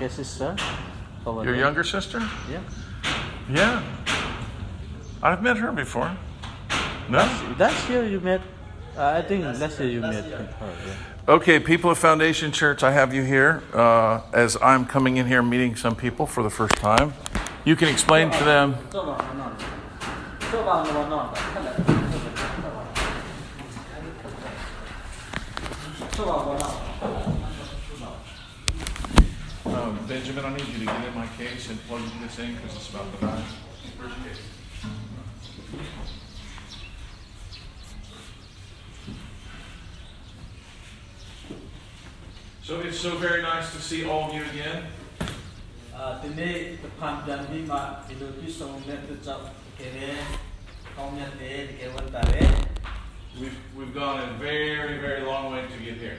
guess it's Your there. younger sister? Yeah. Yeah. I've met her before. No? Last, year you met, uh, I think last, year you last met year. her. Yeah. Okay, people of Foundation Church, I have you here uh, as I'm coming in here meeting some people for the first time. You can explain to them. Benjamin, I need you to get in my case and plug this in because it's about to die. Where's your case? So it's so very nice to see all of you again. We've, we've gone a very, very long way to get here.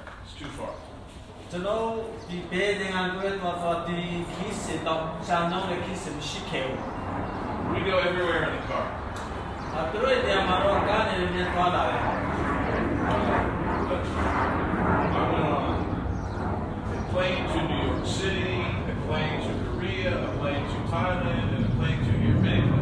too far. 저도 이 배대한교회 와서 드린 기스 We go everywhere in the car. I went on a plane to New York City, a plane to Korea, a plane to Thailand, and a plane to here many places.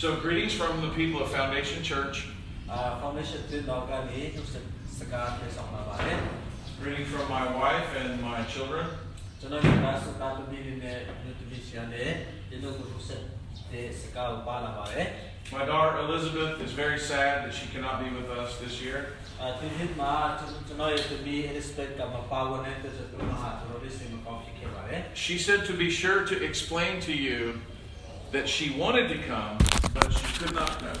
So, greetings from the people of Foundation Church. Greetings Greeting from my wife and my children. My daughter Elizabeth is very sad that she cannot be with us this year. She said to be sure to explain to you that she wanted to come, but she could not come.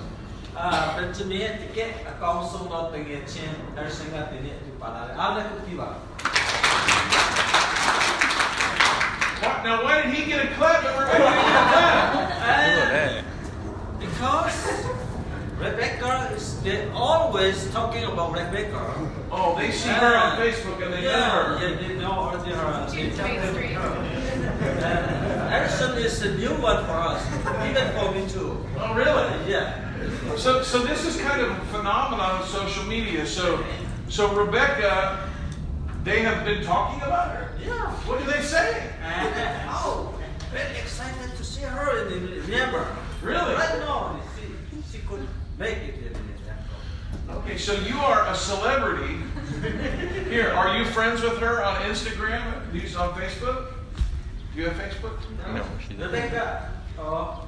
Now why did he get a clap Rebecca uh, because Rebecca is they always talking about Rebecca. Oh, they see uh, her on Facebook and they yeah, know her. Yeah, they know her. They are. They Erickson uh, is a new one for us, even for me too. Oh, really? Yeah. So, so this is kind of a phenomenon of social media. So, so Rebecca, they have been talking about her. Yeah. What do they say? Oh, very excited to see her in the remember. Really? Right now, she, she could make it in the Okay, so you are a celebrity. Here, are you friends with her on Instagram? Do you on Facebook? Do you have Facebook? No, she doesn't. Rebecca, oh,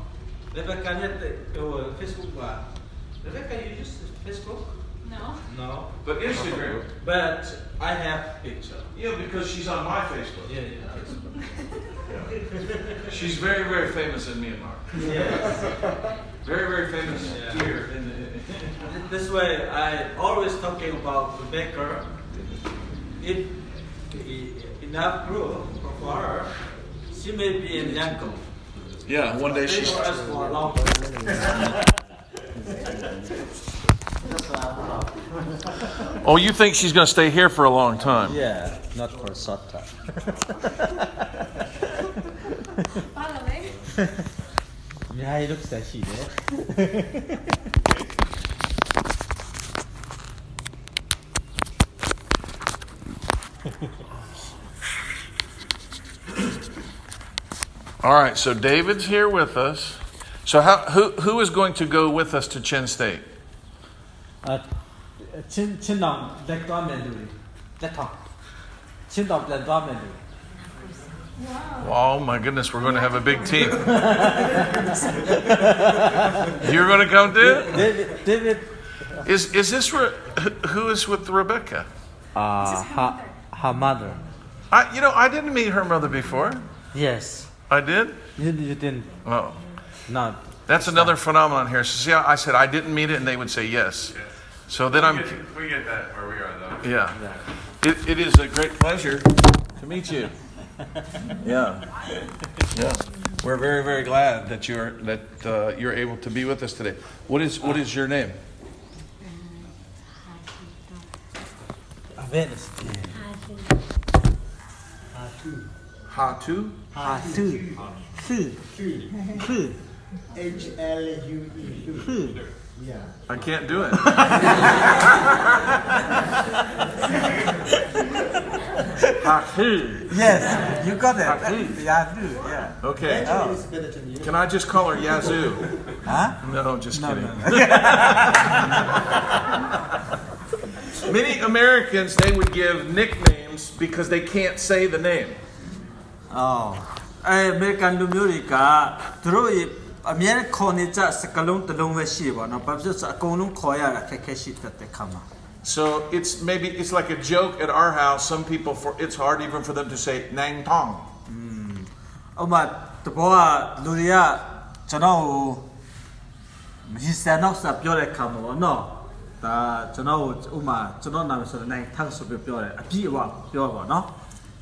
Rebecca, net, oh, uh, Facebook ba? Rebecca, you use Facebook? No? No. But Instagram. But I have picture. Yeah, because she's on my Facebook. Yeah, yeah, Facebook. She's very, very famous in Myanmar. yes. Very, very famous Yeah. here. In the, This way, I always talking about Rebecca. If enough proof for her, she may be in Yangon. yeah, one day Stay she's. Oh, you think she's going to stay here for a long time? Yeah, not for a short time. yeah, he looks like she did. All right, so David's here with us. So, how, who, who is going to go with us to Chin State? Uh, Chin, Wow. Oh my goodness, we're going to have a big team. You're going to come too? Is, is this re- who is with Rebecca? Uh, her, her mother. I, you know, I didn't meet her mother before. Yes. I did? You, you didn't. Oh. That's another not. phenomenon here. So see, I said I didn't mean it, and they would say yes. yes. So then we I'm. Get, we get that where we are, though. Yeah. It, it is a great pleasure to meet you. yeah. Yeah. We're very, very glad that you're that uh, you're able to be with us today. What is what is your name? Hatu. Hatu. Hatu. Hatu. H L U E. သူ Yeah. I can't do it. Hatu. yes you got it Hatu. yeah do yeah Okay. Actually, it's better than you. Can I just call her Yazoo? huh No, just no kidding. no no Many Americans they would give nicknames because they can't say the name. အော်အဲအမေရိကန်လူမျိုးတွေကသူတို့ရဲ့ အများနဲ့ခေါ်နေကြစကလုံးတစ်လုံးပဲရှိပါတော့။ဘာဖြစ်လို့လဲဆိုအကုန်လုံးခေါ်ရတာခက်ခဲရှိတတ်တဲ့ခါမှာ So it's maybe it's like a joke at our house. Some people for it's hard even for them to say Nang Tong. ဥမာတဘောကလူတွေကကျွန်တော်ကိုရစ်စံနောက်ဆက်ပြောတဲ့ခါမှာပေါ့နော်ဒါကျွန်တော်ကိုဥမာကျွန်တော်နာမည်ဆိုတဲ့နိုင်ထပ်ဆိုပြီးပြောတယ်အပြည့်အဝပြောပါနော်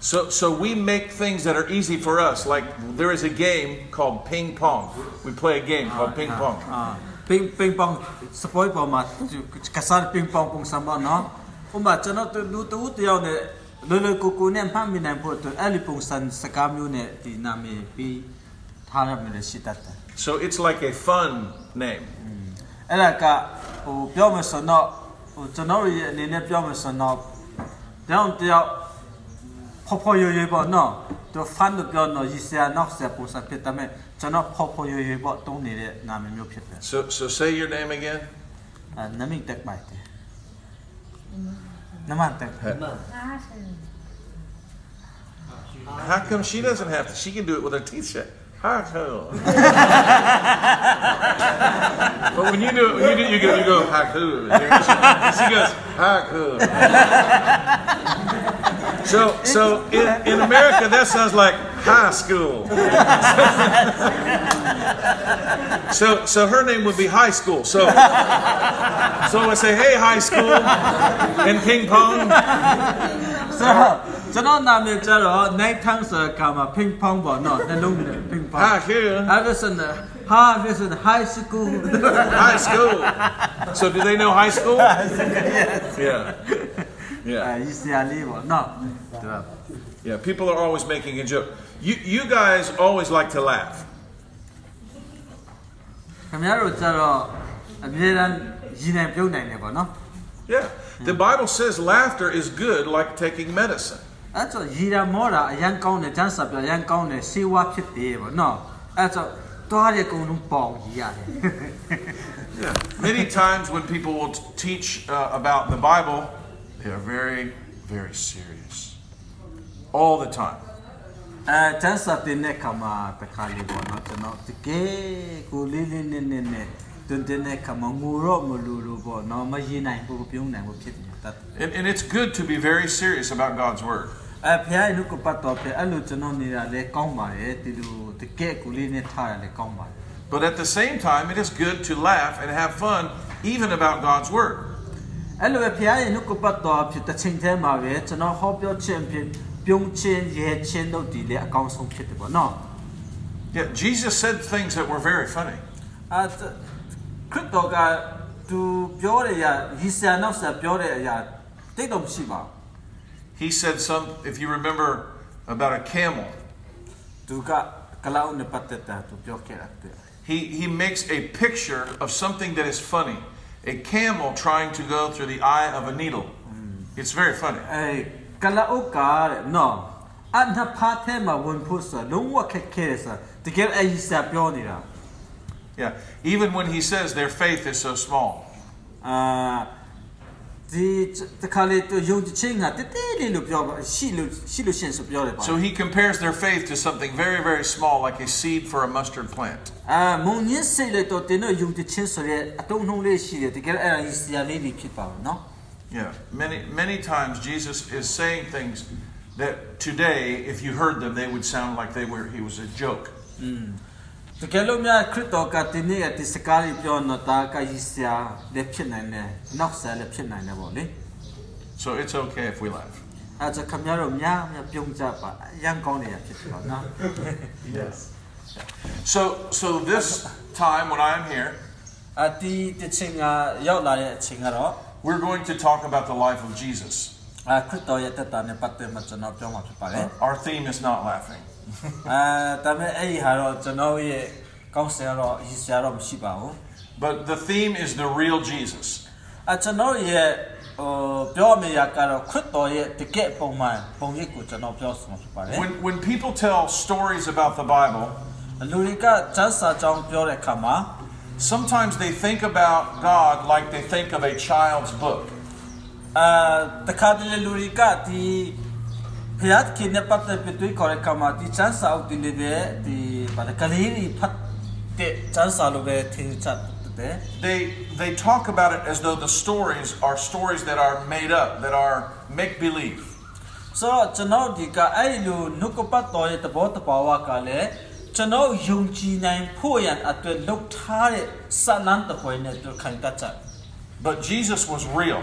So, so we make things that are easy for us. Like there is a game called ping pong. We play a game called ping pong. Ping ping pong. Sapoy po ma. Kasar ping pong kung sama no. Uma chano tu tu tu tu yao ne. Lolo kuku ne pam mi ne po tu ali pong san sakam yu ne ti nami pi thara mi le shitata. So it's like a fun name. Ela ka o pyo me sono o chano ye ne ne pyo me sono. Down down နဲ့ပြောမယ်ဆိုတော့တောင်တယောက်ဖော်ဖော်ရွရွပေါ့နော်သူဖန်လို့ပြောတော့ရည်စရာနောက်ဆက်ပုံစံဖြစ်တယ်မဲ့ကျွန်တော်ဖော်ဖော်ရွရွပေါ့တုံးနေတဲ့နာမည်မျိုးဖြစ်တယ် So, so say your name again. အဲနမိတ်တက်ပိုက်တယ်နမတက် How come she doesn't have to? She can do it with her teeth shut. How cool. but when you do it, when you do, you go, you go, how cool. She goes, how cool. So, so in, in America, that sounds like high school. so, so her name would be high school. So, so I say, hey, high school, in ping pong. ဆိုတော့ကျွန်တော်နာမည်ကျတော့ night time ဆိုတဲ့ကမှာ ping pong ပေါ့နော်နှလုံးနဲ့ ping pong How cool. အဲ့ဒါဆိုတော့ဟာဒါဆို high school High school. So do they know high school? Yeah. အဲ Yeah. ရည်စရာလေးပေါ့နော်သူက Yeah. People are always making a joke. You you guys always like to laugh. ခင်ဗျားတို့ကျတော့အမြဲတမ်းရည်နိုင်ပြုံးနိုင်တယ်ပေါ့နော် Yeah. The Bible says laughter is good like taking medicine. အဲ့တော့ရည်ရမောတာအရန်ကောင်းတယ်ကျန်းစာပြအရန်ကောင်းတယ်စေဝါဖြစ်တယ်ပေါ့နော်အဲ့တော့တွားတဲ့ကုံလုံးပေါင်ရည်ရတယ် Yeah. Many times when people will t- teach uh, about the Bible, they are very very serious. All the time. အဲကျန်းစာတင်တဲ့ခါမှာတခါလေးပေါ့နော်ကျွန်တော်တကယ်ကိုလေးလေးနက်နက်နဲ့တွင်တင်တဲ့ခါမှာငိုတော့မလူလူပေါ့နော်မရည်နိုင်ဘူးပြုံးနိုင်ဘူးဖြစ်တယ်တတ် And, and it's good to be very serious about God's word. အဲဖះလူကပတ်တော့ဖះအဲ့လိုကျွန်တော်နေတာလည်းကောင်းပါတယ်ဒီလိုတကယ်ကိုလေးနဲ့ထားရလည်းကောင်းပါတယ် But at the same time, it is good to laugh and have fun even about God's word. အဲ့လိုပဲဖះရဲ့နှုတ်ကပတ်တော်ဖြစ်တဲ့ချိန်ထဲမှာပဲကျွန်တော်ဟောပြောခြင်းဖြစ်ပြုံးခြင်းရဲခြင်းတို့ဒီလေအကောင်းဆုံးဖြစ်တယ်ပေါ့နော် Yeah, Jesus said things that were very funny. အဲခရစ်တော်ကသူပြောတဲ့အရာရီဆန်နောက်ဆက်ပြောတဲ့အရာတိတ်တော့မရှိပါဘူး He said some, if you remember, about a camel. သူကကလောက်နဲ့ပတ်သက်တာသူပြောခဲ့တာတဲ့ He, he makes a picture of something that is funny. A camel trying to go through the eye of a needle. It's very funny. အဲကလောက်ကားတဲ့နော်အန်ဖာထဲမှာဝင်ဖို့ဆိုလုံးဝခက်ခဲတယ်ဆိုတကယ်အရီဆန်ပြောနေတာ Yeah, even when he says their faith is so small. အာ ဒီတခါလေသူယုံကြည်ခြင်းကတတဲလေးလို့ပြောပါရှိလို့ရှိလို့ရှရင်ဆိုပြောတယ်ပါ So he compares their faith to something very, very small, like a seed for a mustard plant. အာမုံညစ်စိတ်လိုက်တော့တင်းတော့ယုံကြည်ခြင်းဆိုတဲ့အတုံးနှုံးလေးရှိတယ်တကယ်အဲ့ဒါကြီးစရာလေးတွေဖြစ်ပါဘူးနော် Yeah, many, many times Jesus is saying things that today, if you heard them, they would sound like they were, he was a joke. တကယ်လို့များခရစ်တော်ကဒီနေ့အဒီစကားလေးပြောတော့တာကကြီးစရာလည်းဖြစ်နိုင်တယ်နောက်ဆက်လည်းဖြစ်နိုင်တယ်ပေါ့လေ So it's okay if we laugh. အဲဒါခင်ဗျားတို့များများပြုံးကြပါအရန်ကောင်းနေရဖြစ်တယ်ပေါ့နော် Yes. So, so this time when I'm here, အဒီတချင်းကရောက်လာတဲ့အချိန်ကတော့ we're going to talk about the life of Jesus. အခရစ်တော်ရဲ့တက်တာနဲ့ပတ်သက်မှကျွန်တော်ပြောမှာဖြစ်ပါတယ် Our theme is not laughing. အဲဒါပေမဲ့အဲ့ဒီဟာတော့ကျွန်တော်ရဲ့ကောင်းစရာတော့ရည်စရာတော့မရှိပါဘူး But the theme is the real Jesus. အဲကျွန်တော်ရဲ့ဟိုပြောမယ့်ရကတော့ခရစ်တော်ရဲ့တကယ်ပုံမှန်ပုံရိပ်ကိုကျွန်တော်ပြောဆောင်ဖြစ်ပါတယ် When, when people tell stories about the Bible, လူတွေကစမ်းစာကြောင်းပြောတဲ့အခါမှာ sometimes they think about God like they think of a child's book. အဲတခါတလေလူတွေကဒီ ဖျားခင်နဲ့ပတ်သက်ပြီးတွေ့ခေါ်တဲ့အခါမှာဒီစမ်းစာအုပ်တင်နေပဲဒီဘာလဲကလေးတွေဖတ်တဲ့စမ်းစာလိုပဲထင်ချတယ် They, they talk about it as though the stories are stories that are made up, that are make believe. ဆိုတော့ကျွန်တော်ဒီကအဲ့လိုနှုတ်ကပတ်တော်ရဲ့သဘောတဘာဝကလည်းကျွန်တော်ယုံကြည်နိုင်ဖို့ရန်အတွက်လှုပ်ထားတဲ့စာလမ်းတစ်ပွဲနဲ့တွေ့ခိုင်တတ်ကြတယ် But Jesus was real.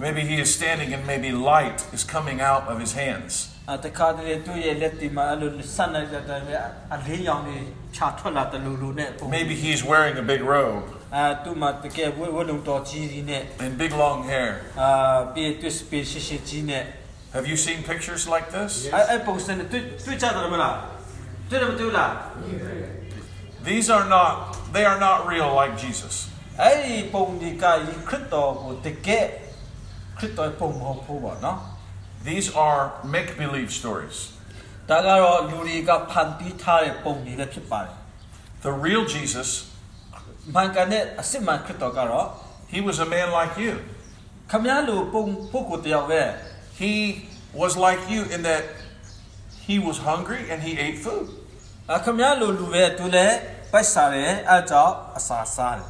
Maybe he is standing and maybe light is coming out of his hands. Maybe he's wearing a big robe. And big long hair. Have you seen pictures like this? Yes. These are not, they are not real like Jesus. အဲ့ဒီပုံဒီကခရစ်တော်ကိုတကယ်ခရစ်တော်ပုံမဟုတ်ဘူးပေါ့နော် These are make believe stories. ဒါကတော့လူတွေကဖန်တီးထားတဲ့ပုံတွေလည်းဖြစ်ပါတယ် The real Jesus, မှန်ကန်တဲ့အစစ်မှန်ခရစ်တော်ကတော့ he was a man like you. ခမည်းလိုပုံပုဂ္ဂိုလ်တယောက်ပဲ He was like you in that he was hungry and he ate food. အခမည်းလိုလူပဲသူလည်းပိုက်စားတယ်အဲကြောင့်အစာစားတယ်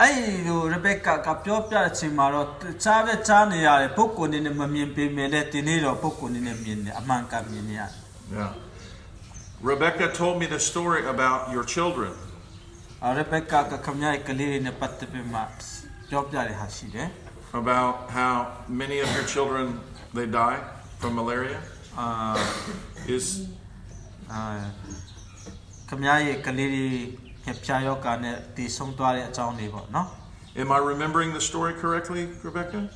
အဲ့ဒီလိုရဘက်ကာကပြောပြတဲ့အချိန်မှာတော့ကြားပဲကြားနေရတယ်ပုဂ္ဂိုလ်နေနဲ့မမြင်ပေမဲ့လည်းဒီနေ့တော့ပုဂ္ဂိုလ်နေနဲ့မြင်တယ်အမှန်ကမြင်နေရတယ် Yeah. Rebecca told me the story about your children. အာရဘက်ကာကခမည်းရဲ့ကလေးတွေနဲ့ပတ်သက်ပြီးမှပြောပြတဲ့ဟာရှိတယ် about how many of your children they die from malaria အာ is အာခမည်းရဲ့ကလေးတွေ Am I remembering the story correctly, Rebecca?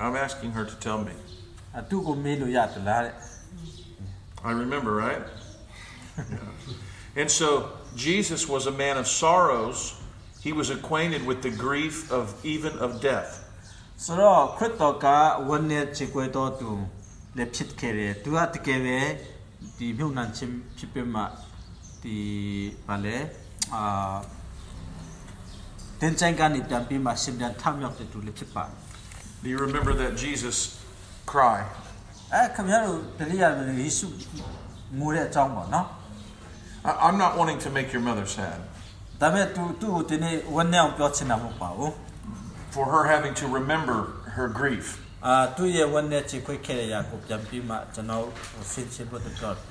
I'm asking her to tell me. I remember, right? yeah. And so Jesus was a man of sorrows. He was acquainted with the grief of even of death. ဆိုတော့ခရစ်တော်ကဝန်နဲ့ချေကွဲတော်သူလည်းဖြစ်ခဲ့တယ်သူကတကယ်ပဲဒီမြုပ်နှံခြင်းဖြစ်ပြီးမှဒီဘာလဲအာတင်ချိုင်ကနေပြန်ပြီးမှရှင်ပြန်ထမြောက်တဲ့သူလည်းဖြစ်ပါတယ် do you remember that jesus cried အဲခမရတို့တတိယယေရှုငိုတဲ့အကြောင်းပေါ့နော် I- i'm not wanting to make your mother sad ဒါပေမဲ့သူသူ့ကိုဒီနေ့ဝန်နဲ့အောင်ပြောချင်တာမဟုတ်ပါဘူး for her having to remember her grief.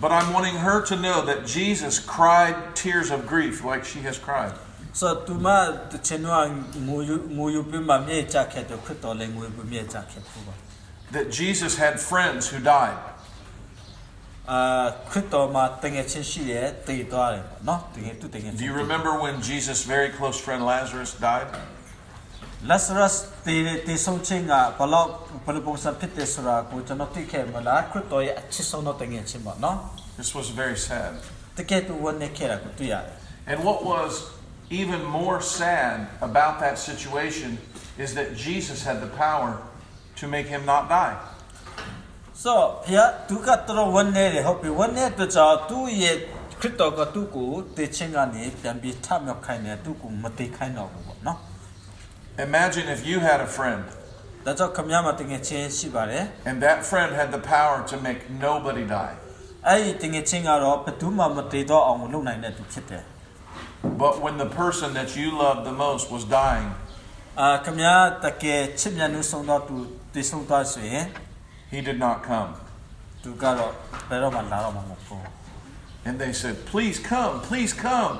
But I'm wanting her to know that Jesus cried tears of grief like she has cried. So. That Jesus had friends who died. Do you remember when Jesus' very close friend Lazarus died? Lazarus song chen ga palo sa pit te sura ko chano ti ke mala krito ye achi so no tenge chen ba no. This was very sad. Te ke tu won ne kera ko tu ya. And what was even more sad about that situation is that Jesus had the power to make him not die. So phia tu ka tro won ne le hopi won ne to cha tu ye krito ka tu ko te chen ga ne pian bi tha myo khai ne tu ko ma te khai no no. Imagine if you had a friend. And that friend had the power to make nobody die. But when the person that you loved the most was dying, he did not come. And they said, Please come, please come.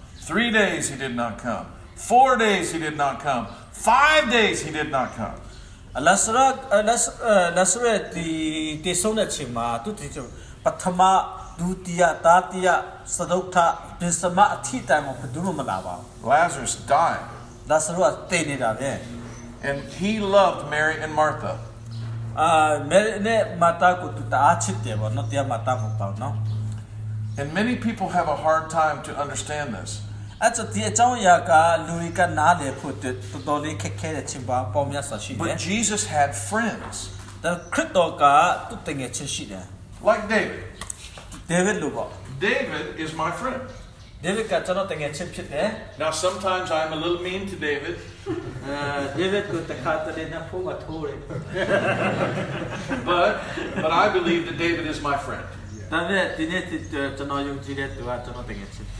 Three days he did not come. Four days he did not come. Five days he did not come. အလာဆရာလာဆလာဆရဒီတေဆုံးတဲ့ချိန်မှာသူတည်ချပထမဒုတိယတာတိယသဒုဋ္ဌပစ္စမအထိတိုင်မှာဘယ်သူမှမလာပါဘူး Lazarus died. လာဆရတည်နေတာပဲ And he loved Mary and Martha. အာမဲနဲ့မာတာကိုသူတအားချစ်တယ်ဗောနော်တရားမာတာမဟုတ်ပါဘူးနော် And many people have a hard time to understand this. အဲ့တော့ဒီအကြောင်းအရာကလူတွေကနားလည်ဖို့အတွက်တော်တော်လေးခက်ခဲတဲ့ချိန်ပါပေါ်များစွာရှိတယ် But Jesus had friends ဒါခရစ်တော်ကသူတငယ်ချင်းရှိတယ် like David. ဒေးဗစ်လိုပေါ့ David is my friend. ဒေးဗစ်ကကျွန်တော်တငယ်ချင်းဖြစ်တယ် Now, sometimes I'm a little mean to David, အဲဒေးဗစ်ကိုတခါတလေနဲ့ဖုန်းမထိုးတယ် but but I believe that David is my friend. ဒါပေမဲ့ဒီနေ့ကျွန်တော်ယုံကြည်တဲ့သူကကျွန်တော်တကယ်ချစ်တယ်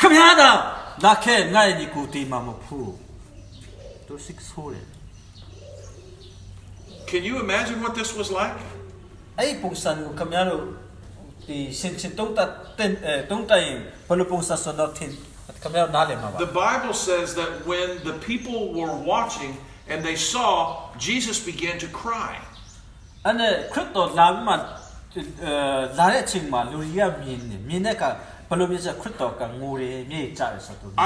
ခမရတာလာခဲ့ငါ့ရဲ့ညီကိုတီးမှာမဟုတ်ဘူးသူစိတ်ဆိုးတယ် Can you imagine what this was like? အဲ့ဒီပုံစံကိုခမရတို့ဒီရှင်ချင်တုံးတတင်အဲတုံးတိုင်ဘယ်လိုပုံစံဆိုတော့ထင်ခမရနားလည်မှာပါ The Bible says that when the people were watching and they saw, Jesus began to cry. အဲ့ I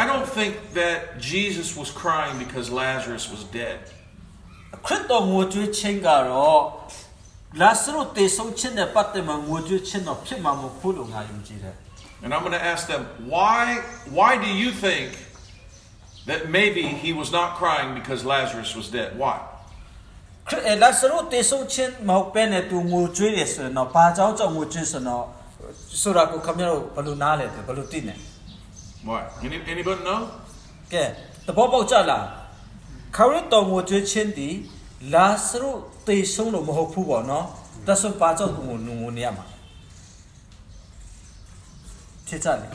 don't think that Jesus was crying because Lazarus was dead. And I'm going to ask them, why, why do you think that maybe he was not crying because Lazarus was dead? Why? 拉萨路得送亲，冇变的都我追的是喏，巴早早我追是喏。 ဆိုတော့ဆိုတာကိုခမရတို့ဘယ်လိုနားလဲတယ်ဘယ်လိုသိနေ Why? Any, anybody know? ကဲတဘောပေါက်ကြလားခရစ်တော်ငိုကြွေးခြင်းဒီလာစရုတေဆုံးလို့မဟုတ်ဘူးပေါ့နော်ဒါဆိုဘာကြောင့်သူငိုငိုနေရမှာဖြစ်ကြလေ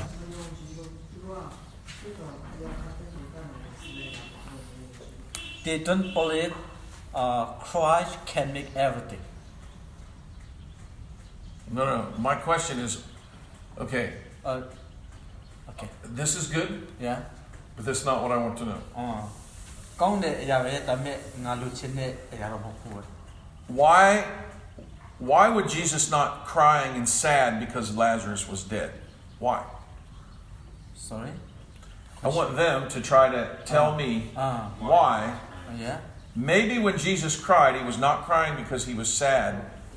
they don't believe uh, Christ can make everything. No, no. My question is, okay. Uh, okay. This is good. Yeah. But that's not what I want to know. Uh, why, why would Jesus not crying and sad because Lazarus was dead? Why? Sorry. I want them to try to tell uh, me ah, why. Yeah. Maybe when Jesus cried, he was not crying because he was sad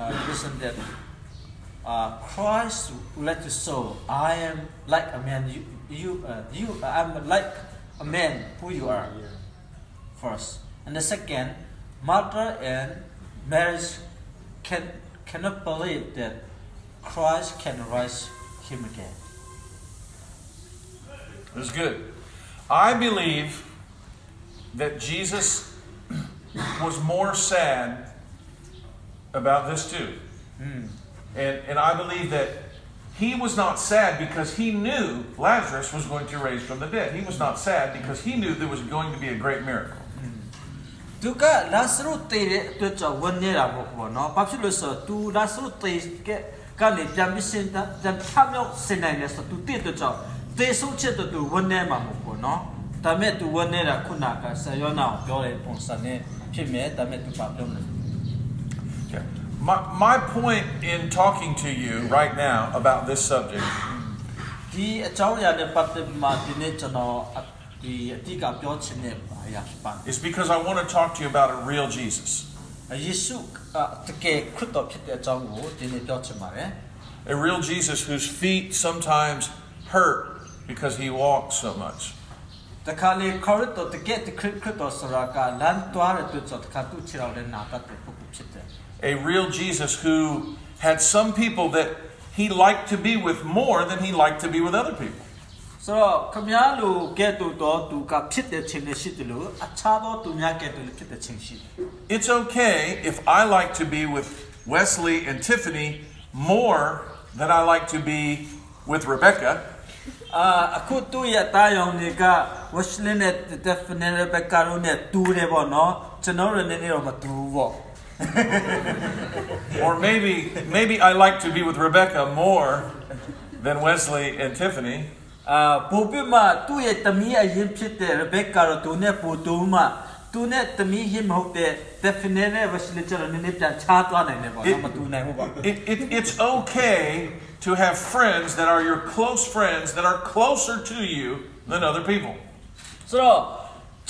uh, listen that uh, Christ like to show I am like a man. You, you, uh, you. I'm like a man who you are. First, and the second, mother and marriage can cannot believe that Christ can rise him again. It's good. I believe that Jesus was more sad about this too. Hmm. And, and I believe that he was not sad because he knew Lazarus was going to raise from the dead. He was not sad because he knew there was going to be a great miracle. သူကလာစရုတေတဲ့အတွက်ကြောင့်ဝန်နေတာမဟုတ်ဘူးပေါ့နော်။ဘာဖြစ်လို့လဲဆိုတော့ तू လာစရုတေကကနေပြန်ပြီးစင်တာပြန်ထမြောက်စင်နိုင်တယ်ဆိုတော့ तू တည့်တဲ့ကြောင့်တေဆုံးချက်တော့ तू ဝန်နေမှာမဟုတ်ဘူးနော်။ဒါပေမဲ့ तू ဝန်နေတာခုနကဆယောနာကိုပြောတဲ့ပုံစံနဲ့ဖြစ်မယ်ဒါပေမဲ့ तू ပါပြောမလဲ Okay. My, my point in talking to you right now about this subject ဒီအကြောင်းအရာနဲ့ပတ်သက်ပြီးမှဒီနေ့ကျွန်တော်အဒီအတိကပြောချင်တဲ့အရာဖြစ်ပါတယ် is because I want to talk to you about a real Jesus. ။ယေရှုအတကယ်ခရစ်တော်ဖြစ်တဲ့အကြောင်းကိုဒီနေ့ပြောချင်ပါတယ်။ A real Jesus whose feet sometimes hurt because he walks so much. တခါလေခေါရတော့တကယ်တခရစ်ခရစ်တော်ဆရာကလမ်းသွားတဲ့အတွက်ကြောင့်တခါသူ့ခြေတော်နဲ့နာတတ်တဲ့ပုဂ္ဂိုလ်ဖြစ်တယ် A real Jesus who had some people that he liked to be with more than he liked to be with other people. ဆိုတော့ခမည်းလူကဲ့သို့တော့သူကဖြစ်တဲ့ခြင်းနဲ့ရှိတယ်လို့အခြားသောသူများကဲ့သို့လည်းဖြစ်တဲ့ခြင်းရှိတယ် It's okay if I like to be with Wesley and Tiffany more than I like to be with Rebecca. အာအခုသူ့ရဲ့တာယောင်တွေကဝရှလင်းနဲ့ definitely ဘက်ကတော့နဲ့တူတယ်ပေါ့နော်ကျွန်တော်တို့လည်းနည်းနည်းတော့မတူဘူးပေါ့ Or maybe maybe I like to be with Rebecca more than Wesley and Tiffany. အာပိုပြမသူ့ရဲ့တမီးအရင်ဖြစ်တဲ့ Rebecca တော့သူနဲ့ပိုတူမှသူနဲ့တမီးရင်မဟုတ်တဲ့ definitely ဝရှလင်းကျတော့နည်းနည်းပြန်ခြားသွားနိုင်တယ်ပေါ့နော်မတူနိုင်ဘူးပေါ့ It, it, it's okay to have friends that are your close friends that are closer to you than other people. ဆိုတော့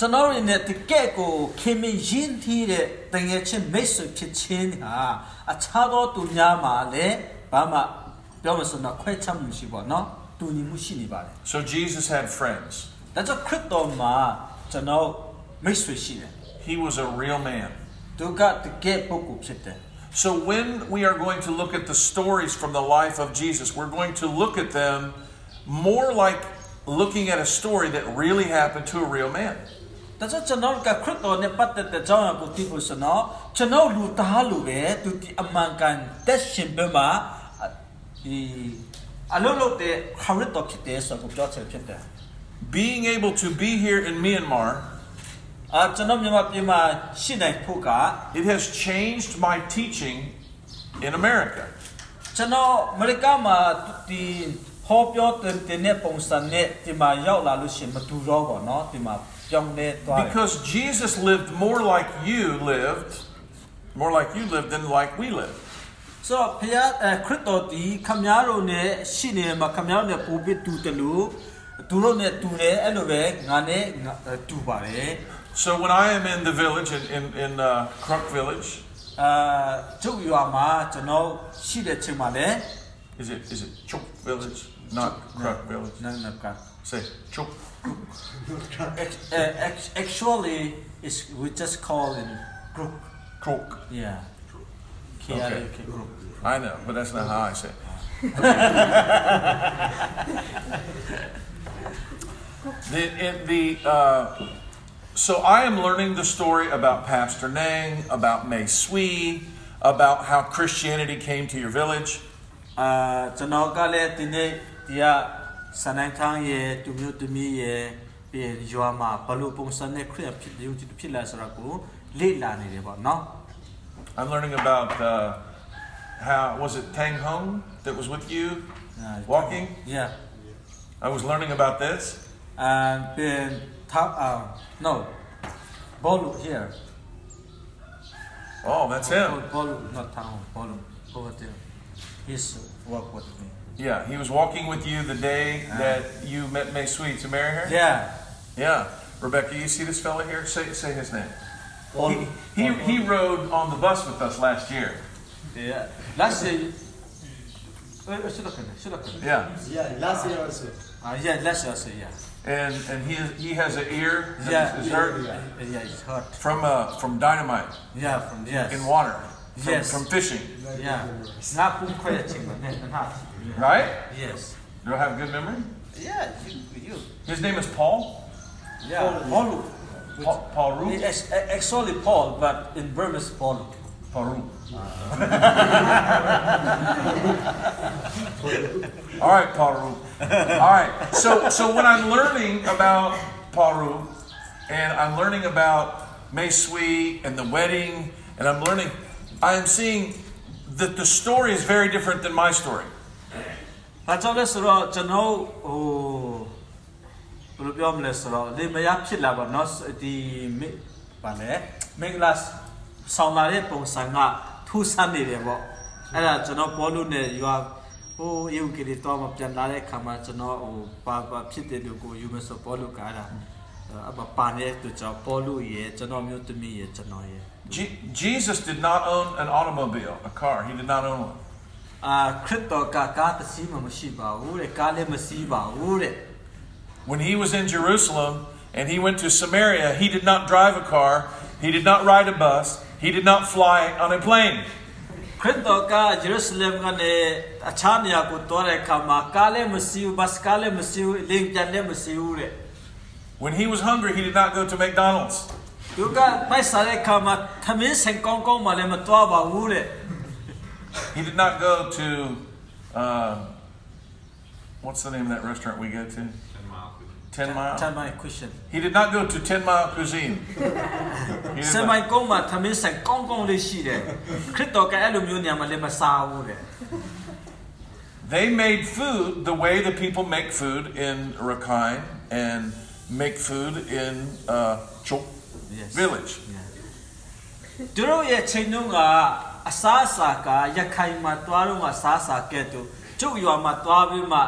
ကျွန်တော်တို့နဲ့တကယ့်ကိုခင်မင်းရင်းထီးတဲ့တငယ်ချင်းမိတ်ဆွေဖြစ်ချင်းဟာအခြားသောသူများမှာလည်းဘာမှပြောမစတော့ခွဲခြားမှုရှိပါတော့တူညီမှုရှိနေပါတယ် So Jesus had friends. ဒါကြောင့်ခရစ်တော်မှာကျွန်တော်မိတ်ဆွေရှိတယ် He was a real man. သူကတကယ့်ပုဂ္ဂိုလ်ဖြစ်တယ် So when we are going to look at the stories from the life of Jesus, we're going to look at them more like looking at a story that really happened to a real man. ဒါကြောင့်ကျွန်တော်ကခရစ်တော်နဲ့ပတ်သက်တဲ့အကြောင်းအရာကိုသိဖို့ဆိုတော့ကျွန်တော်လူသားလူပဲသူဒီအမှန်ကန်တက်ရှင်ဘက်မှာဒီအလုံးလုံးတဲ့ခရစ်တော်ဖြစ်တယ်ဆိုတော့ပြောချင်ဖြစ်တယ် Being able to be here in Myanmar, အာကျွန်တော်မြန်မာပြည်မှာရှိနိုင်ဖို့က it has changed my teaching in America. ကျွန်တော်အမေရိကမှာဒီဟောပြောတဲ့တဲ့ပုံစံနဲ့ဒီမှာရောက်လာလို့ရှိရင်မတူတော့ဘူးเนาะဒီမှာပြောင်းလဲသွားတယ် Because Jesus lived more like you lived, more like you lived than like we live. ဆိုတော့ဖခင်အဲခရစ်တော်ဒီခမည်းတော်နဲ့ရှိနေမှာခမည်းတော်နဲ့ပို့ပြီးတူတယ်လို့သူတို့နဲ့တူတယ်အဲ့လိုပဲငါနဲ့ငါအဲတူပါတယ် So when I am in the village, in, in, in uh, Kruk village, အာကျုပ်ရွာမှာကျွန်တော်ရှိတဲ့ချိန်မှာလည်း is it is it Chuk village, not Kruk village? နန်းနက Say Chuk. Ex- uh, actually is we just call it group Kruk. yeah K R Okay. U K I know, but that's not how I say it. the, in the, uh, so I am learning the story about Pastor Nang, about Mei Sui, about how Christianity came to your village. အာ ကျွန်တော်ကလည်းဒီနေ့ဒီကစနိုင်းခန်းရဲ့သူမျိုးသူမီးရဲ့ပြီးရွာမှာဘလို့ပုံစံနဲ့ခရစ်ဖြစ်ယုံကြည်ဖြစ်လာဆိုတာကိုလေ့လာနေတယ်ပေါ့နော် I'm learning about uh, how, was it Tang Hong that was with you walking? yeah I was learning about this. and then top uh no bolu here Oh, that's him. bolu not town bolu over there he's work with me Yeah, he was walking with you the day that you met May Sweet to marry her. yeah Yeah. Rebecca, you see this fella here? Say, say his name. He, he, he rode on the bus with us last year. Yeah. Last year, uh, should I come? Should I come? Yeah. Yeah, last year also. Uh, yeah, last year, also, yeah. And and he is, he has an ear that Yeah. is hurt Uh, yeah, it's hurt. from uh, from dynamite Yeah, from yes. in water from, Yes. from fishing. Yeah. Nga pung khoya ching ba ne na. Right? Yes. Do I have a good memory? Yeah, you you. His name is Paul. Yeah. Paul. Paul, Paul Ru. It's actually Paul, but in Burmese Paul. Paul Ru. All right, Paul Ru. All right. So so when I'm learning about Paul Ru, and I'm learning about Mei Sui and the wedding, and I'm learning, I am seeing that the story is very different than my story. အဲကြောင့်လဲဆိုတော့ကျွန်တော်ဟိုဘယ်လိုပြောမလဲဆိုတော့လေမယားဖြစ်လာပါတော့ဒီမိပါလေမင်္ဂလာဆောင်လာတဲ့ပုံစံကထူးဆန်းနေတယ်ပေါ့အဲ့ဒါကျွန်တော်ပေါ်လို့နဲ့ယူဟာဟိုယူကလေးတော့မပြန်လာတဲ့ခါမှာကျွန်တော်ဟိုပါပါဖြစ်တဲ့လူကိုယူမဆိုပေါ်လို့ကအဲ့ဒါအပပါနေတဲ့သူကြောင့်ပေါ်လို့ရေကျွန်တော်မျိုးသမီးရေကျွန်တော်ရေ Je- Jesus did not own an automobile, a car. He did not own one. အာခရစ်တော်ကကားတစ်စီးမှမရှိပါဘူးတဲ့ကားလည်းမစီးပါဘူးတဲ့ When he was in Jerusalem and he went to Samaria, he did not drive a car, he did not ride a bus, he did not fly on a plane. ခရစ်တော်ကယေရုရှလင်ကနေအခြားနေရာကိုတွားတဲ့အခါမှာကားလည်းမရှိဘူးဘတ်ကားလည်းမရှိဘူးလင်းပြန်လည်းမရှိဘူးတဲ့ When he was hungry, he did not go to McDonald's. သူကပိုက်စားတဲ့အခါမှာသမင်းစင်ကောင်းကောင်းမှလည်းမတွားပါဘူးတဲ့ He did not go to, uh, what's the name of that restaurant we go to? Ten Mile. Tell my question He did not go to Ten Mile Cuisine. He စ did မို not. င်ကောင်းမှာသမင်းစင်ကောင်းကောင်းလေးရှိတယ်ခရစ်တော်ကအဲ့လိုမျိုးနေရာမှာလည်းမစားဘူးတဲ့ They made food the way the people make food in Rakhine and make food in uh, Chok Yes. village. သူတို့ရဲ့ချိန်တုန်းက အစားအစာကရခိုင်မှာတွားတော့အစားအစာကဲ့သို့ကျုပ်ရွာမှာတွားပြီးမှ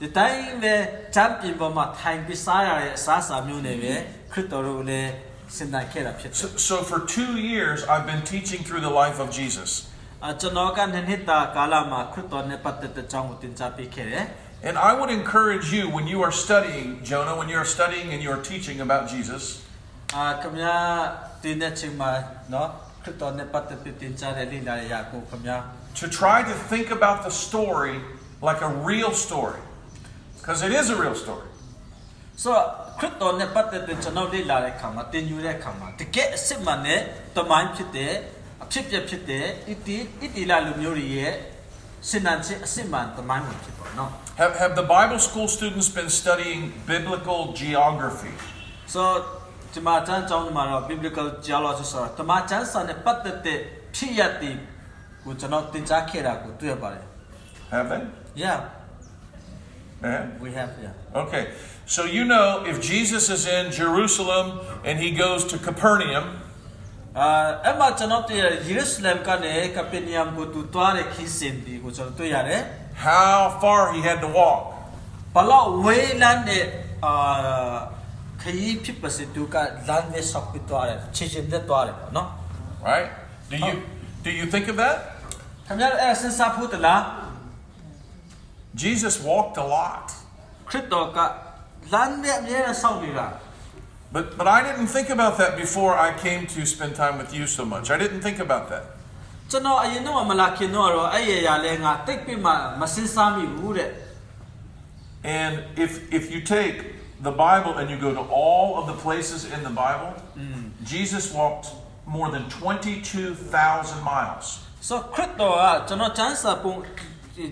ဒီတိုင်းပဲချမ်းပြင်ပေါ်မှာထိုင်ပြီးစားရတဲ့အစားအစာမျိုးတွေပဲခရစ်တော်တို့လည်းစဉ်းစားခဲ့တာဖြစ်တယ် So, so for two years, I've been teaching through the life of Jesus. ။အကျွန်တော်ကနှစ်နှစ်တာကာလမှာခရစ်တော်နဲ့ပတ်သက်တဲ့အကြောင်းကိုသင်ကြားပေးခဲ့တယ် And I would encourage you when you are studying, Jonah, when you are studying and you are teaching about Jesus, ။အာခင်ဗျာတင်းတဲ့ချိန်မှာနော် ခရစ်တော်နဲ့ပတ်သက်ပြီးသင်ကြားတဲ့လေ့လာရာကိုခင်ဗျာ to try to think about the story like a real story. Because it is a real story. ဆိုတော့ခရစ်တော်နဲ့ပတ်သက်တဲ့ကျွန်တော်လေ့လာတဲ့အခါမှာသင်ယူတဲ့အခါမှာတကယ်အစစ်မှန်တဲ့တမိုင်းဖြစ်တဲ့အဖြစ်ပြက်ဖြစ်တဲ့ဣတိဣတိလလူမျိုးတွေရဲ့စင်နန်ချင်းအစစ်မှန်တမိုင်းကိုဖြစ်ပါနော် Have, have the Bible school students been studying biblical geography? ။ so ဒီမှာတန်းကျောင်းဒီမှာတော့ biblical geology ဆိုတော့တမန်ကျမ်းစာနဲ့ပတ်သက်တဲ့ဖြစ်ရပ်တွေကိုကျွန်တော်သင်ကြားခဲ့တာကိုတွေ့ရပါတယ် Have they? Yeah Yeah. we have yeah Okay. So you know if Jesus is in Jerusalem and he goes to Capernaum, အာအဲ့မှာကျွန်တော်တွေ့ရယေရုရှလင်ကနေကပနီယမ်ကိုတူတွားတဲ့ခီးစင်ဒီကိုကျွန်တော်တွေ့ရတယ် how far he had to walk. ဘလောက်ဝေးလန်းတဲ့အာ ခရီးဖြစ်ပါစေသူကလမ်းနဲ့ဆောက်ပြီးတွားတယ်ချစ်ချင်းတဲ့တွားတယ်ပေါ့နော် Right? Do you do you think of that? ခင်ဗျားအဲ့စဉ်းစားဖို့တလား Jesus walked a lot. ခရစ်တော်ကလမ်းနဲ့အမြဲတမ်းဆောက်နေတာ But but I didn't think about that before I came to spend time with you so much. I didn't think about that. ကျွန်တော်အရင်တော့မလာခင်တော့အဲ့ရရလဲငါတိတ်ပြီးမှမစင်စားမိဘူးတဲ့ And if if you take the Bible and you go to all of the places in the Bible, Jesus walked more than 22,000 miles. so ခရစ်တော်ကကျွန်တော်ချမ်းစာပုံ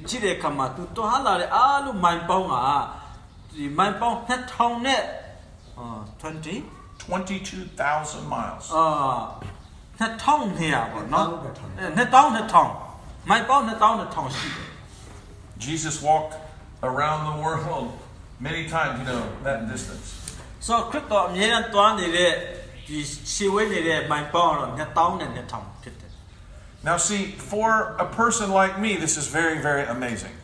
ကြည့်တဲ့အခါမှာသူတော်ဟာလာတဲ့အားလုံးမိုင်ပေါင်းကဒီမိုင်ပေါင်း2000နဲ့အာ20 22,000 miles. အာ2000နေရပါတော့2000 2000မိုင်ပေါင်း2000 2000ရှိတယ် Jesus walked around the world many times, you know, that distance. so ခရစ်တော်အမြဲတမ်းတွားနေတဲ့ဒီရှေဝဲနေတဲ့မိုင်ပေါင်းတော့2000နဲ့2000ဖြစ်တယ် Now, see, for a person like me, this is very, very amazing.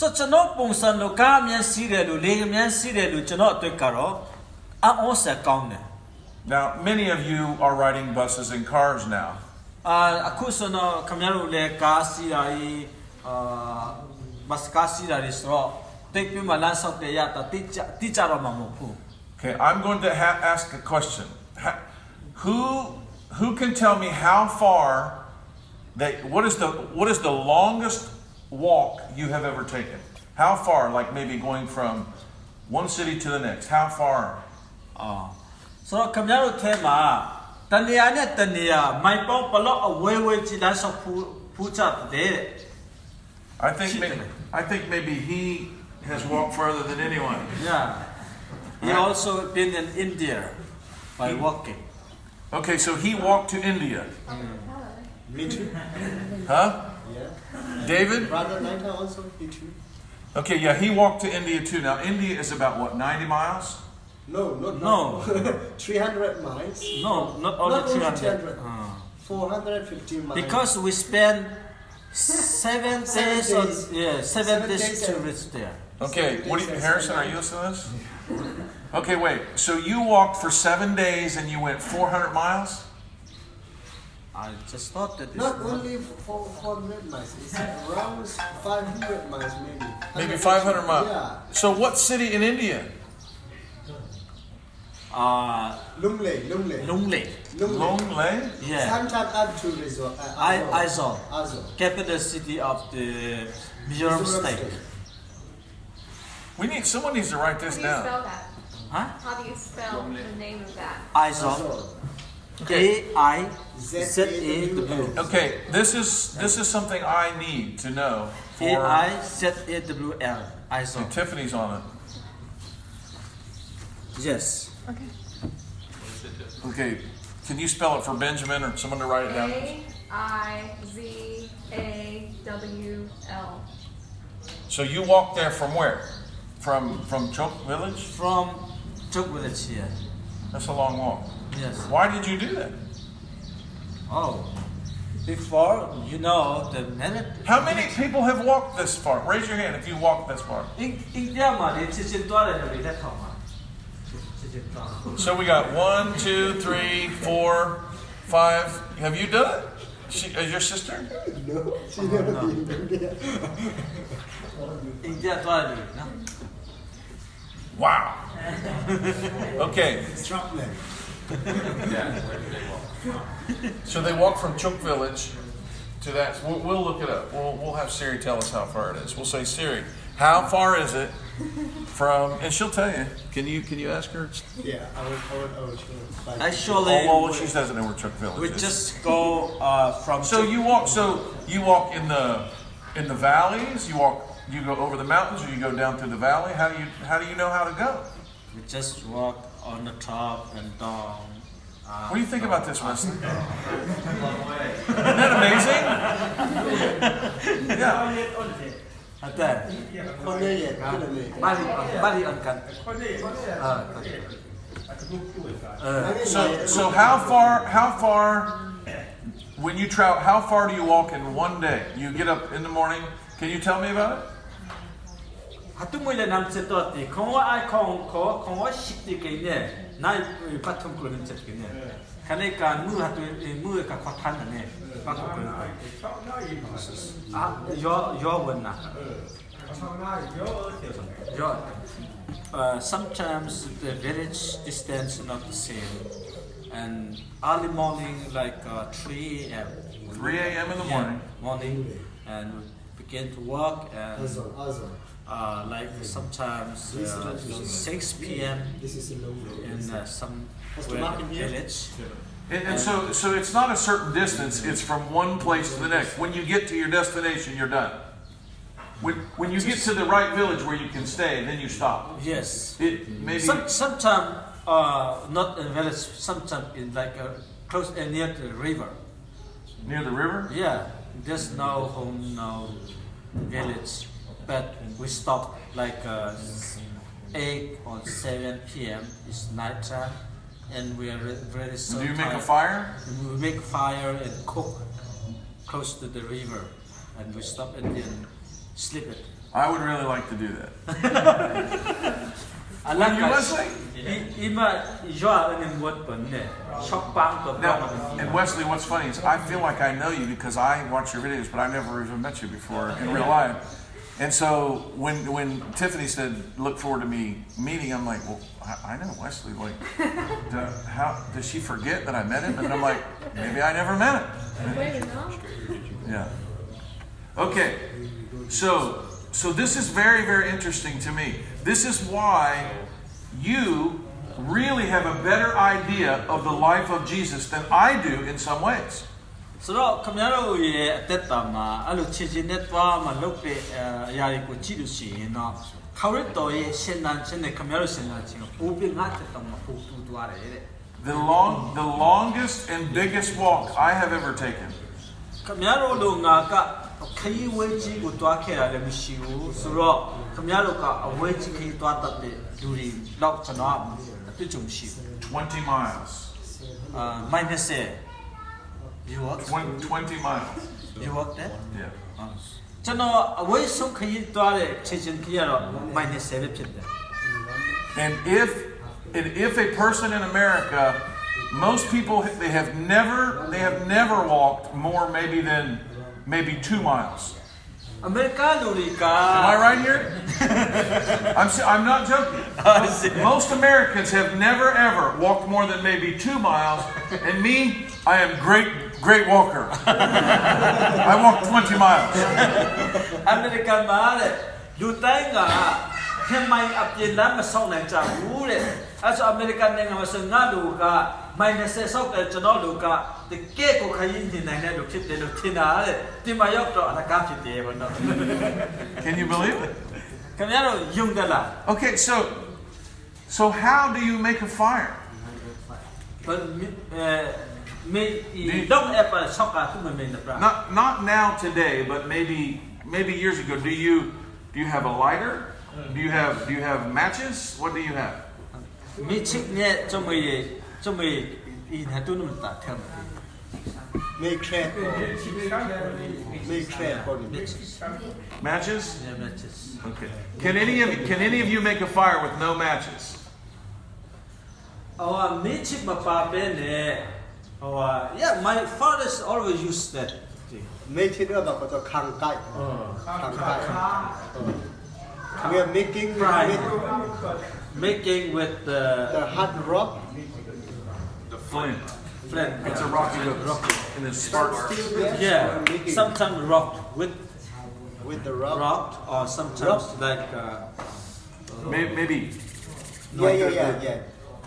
so ကျွန်တော်ပုံစံလိုကားအမြန်စီးတယ်လို့လေအမြန်စီးတယ်လို့ကျွန်တော်အတွက်ကတော့ အံ့ဩစရာကောင်းတယ် Now, many of you are riding buses and cars now. အာအခုဆိုတော့ခင်ဗျားတို့လည်းကားစီးတာကြီးအာဘတ်ကားစီးတာတွေဆိုတော့ တိတ်ပြမလမ်းဆောက်တဲ့ရတာတိကျတိကျတော့မှာမဟုတ်ဘူး Okay, I'm going to ha- ask a question. Ha- who who can tell me how far that what is the what is the longest walk you have ever taken? How far? Like maybe going from one city to the next. How far? အာဆိုတော့ခင်ဗျားတို့ထဲမှာတနေရာနဲ့တနေရာမိုင်ပေါင်းဘလောက်အဝေးဝေးကြီးလမ်းဆောက်ဖူးဖူးချတဲ့ I think maybe, I think maybe he has walked further than anyone. Yeah. He also been in India by walking. Okay, so he walked to India, Me too. huh? Yeah. David? Brother Naita also, me too. Okay, yeah, he walked to India too. Now India is about what, 90 miles? No, not No. 300 miles. No, not only Not 300. 300. Ah. 450 miles. Because we spend seven Seven days on yeah seven, Seven days, days to reach there. Okay, what do you, Harrison, are you listening to this? Okay, wait. So you walked for seven days and you went 400 miles? I just thought that it's Not only for 400 miles, it's around 500 miles maybe. Maybe 500 miles. Yeah. So what city in India? uh Lunglei, Lunglei. Lunglei. Lunglei. Long Yeah. Sometimes up to resort. Uh, I Aizawl. Aizawl. capital city of the Mizoram Mizoram state. state. We need someone needs to write this down. How do you down. spell that? Huh? How do you spell the name of that? Aizawl. Azor. A I Z A Z-A-W-L. W. Okay, this is this is something I need to know A for I Z A W L. Aizawl. and Tiffany's on it. Yes. Okay. Okay, can you spell it for Benjamin or someone to write it down? A I Z A W L. So you walked there from where? From from Choke Village? From Choke Village, yeah. That's a long walk. Yes. Why did you do that? Oh, before you know the minute. How many people have walked this far? Raise your hand if you walked this far. So we got one, two, three, four, five. Have you done it? She, uh, your sister? No, she oh, never did. Wow. Okay, Scotland. so they walk from Chuk Village to that. We'll, we'll look it up. We'll, we'll have Siri tell us how far it is. We'll say, Siri, how far is it from? And she'll tell you. Can you can you ask her? Yeah, I would, I would, I would show. But Actually, Oh, well, she doesn't know where Chuk Village we is. just go uh, from. So Chuk- you walk. So you walk in the in the valleys. You walk you go over the mountains or you go down through the valley? How do you how do you know how to go? We just walk on the top and down. Uh, what do you think about this, Wesley? Isn't that amazing? yeah. Ada. Kone uh, uh, So, so how far, how far, when you travel, how far do you walk in one day? You get up in the morning. Can you tell me about it? 바통물에 남체 떠었디 공화 아이콘 거 공화 식디게네. 나이 바통 그러는 그러니까 과탄네. sometimes the village distance is not the same. And early morning like uh, 3 a.m 3 a.m in the morning. morning. And begin to work and uh, like sometimes uh, 6 p.m. This is a long way. in uh, some What's the village. And, and so so it's not a certain distance. It's from one place to the next. When you get to your destination, you're done. When when you get to the right village where you can stay, then you stop. Yes. It maybe Some sometimes uh, not in a village. Sometimes in like a close uh, near the river. near the river. Yeah, there's no home, no village, but we stop like uh, 8 or 7 p.m. It's night time, and we are re- very so Do you make a fire? We make fire and cook close to the river, and we stop and then sleep it. I would really like to do that. You Wesley? i- ima joa ane muat pa ne, shok pang pa Now, and Wesley, what's funny is I feel like I know you because I watch your videos, but I never even met you before in real life. And so when when Tiffany said, "Look forward to me meeting," I'm like, "Well, I, I know Wesley. Like, do, how does she forget that I met him?" And I'm like, "Maybe I never met him." Wait, no? Yeah. Okay. So so this is very very interesting to me. This is why you really have a better idea of the life of Jesus than I do in some ways. ဆိုတော့ခမရတို့ရဲ့အသက်တာမှာအဲ့လိုချစ်ချင်းနဲ့တွားမှလုပ်တဲ့အရာတွေကိုကြည့်လို့ရှိရင်တော့ခရစ်တော်ရဲ့ရှင်သန်ခြင်းနဲ့ခမရတို့ရှင်သန်ခြင်းကိုပိုပြီးငါ့တက်တော်မှာပိုတူသွားတယ်တဲ့ The long the longest and biggest walk I have ever taken ခမရတို့လိုငါကခရီးဝဲကြီးကိုတွားခဲ့တာလည်းမရှိဘူးဆိုတော့ခမရတို့ကအဝဲကြီးခရီးတွားတတ်တဲ့လူတွေတော့ကျွန်တော်အတွေ့အကြုံမရှိဘူး20 miles. အာ minus you work 20, 20 miles. you work there Yeah. ကျွန်တော်အဝေးဆုံးခရီးသွားတဲ့ချစ်ချင်းခရီးကတော့ minus 7ဖြစ်တယ် And if and if a person in America most people they have never they have never walked more maybe than maybe 2 miles. အမေရိကန်လူတွေက Am I right here? I'm s- I'm not joking. Most Americans have never ever walked more than maybe 2 miles and me I am great great walker. I walk 20 miles. အမေရိကန်မှာတဲ့လူတိုင်းကခင်မိုင်အပြင်းလမ်းမဆောင်နိုင်ကြဘူးတဲ့အဲဆိုအမေရိကန်နိုင်ငံမှာဆိုငါလူက minus ဆောက်တဲ့ကျွန်တော်လူကတကယ်ကိုခရီးနေနိုင်တဲ့လူဖြစ်တယ်လို့ထင်တာတဲ့ဒီမှာရောက်တော့အလကားဖြစ်တယ်ဘောနော် Can you believe it? ခင်ဗျားတို့ယုံတယ်လား Okay, so so how do you make a fire? ဘယ် not Not now today, but maybe maybe years ago. Do you do you have a lighter? Do you have do you have matches? What do you have? Me. Make. Make. Matches? Yeah, matches. Okay. Can any of can any of you make a fire with no matches? Oh, me chip ma pa. Oh, uh, yeah my fathers always used that. 没听到的叫做慷慨，慷慨。We oh. are making with making with the the hard rock, the flint. Flint. It's a rocky rock, and then sparks. Yeah, sometimes rock with with the rock, rock or sometimes like uh, maybe. Yeah, yeah, yeah, yeah.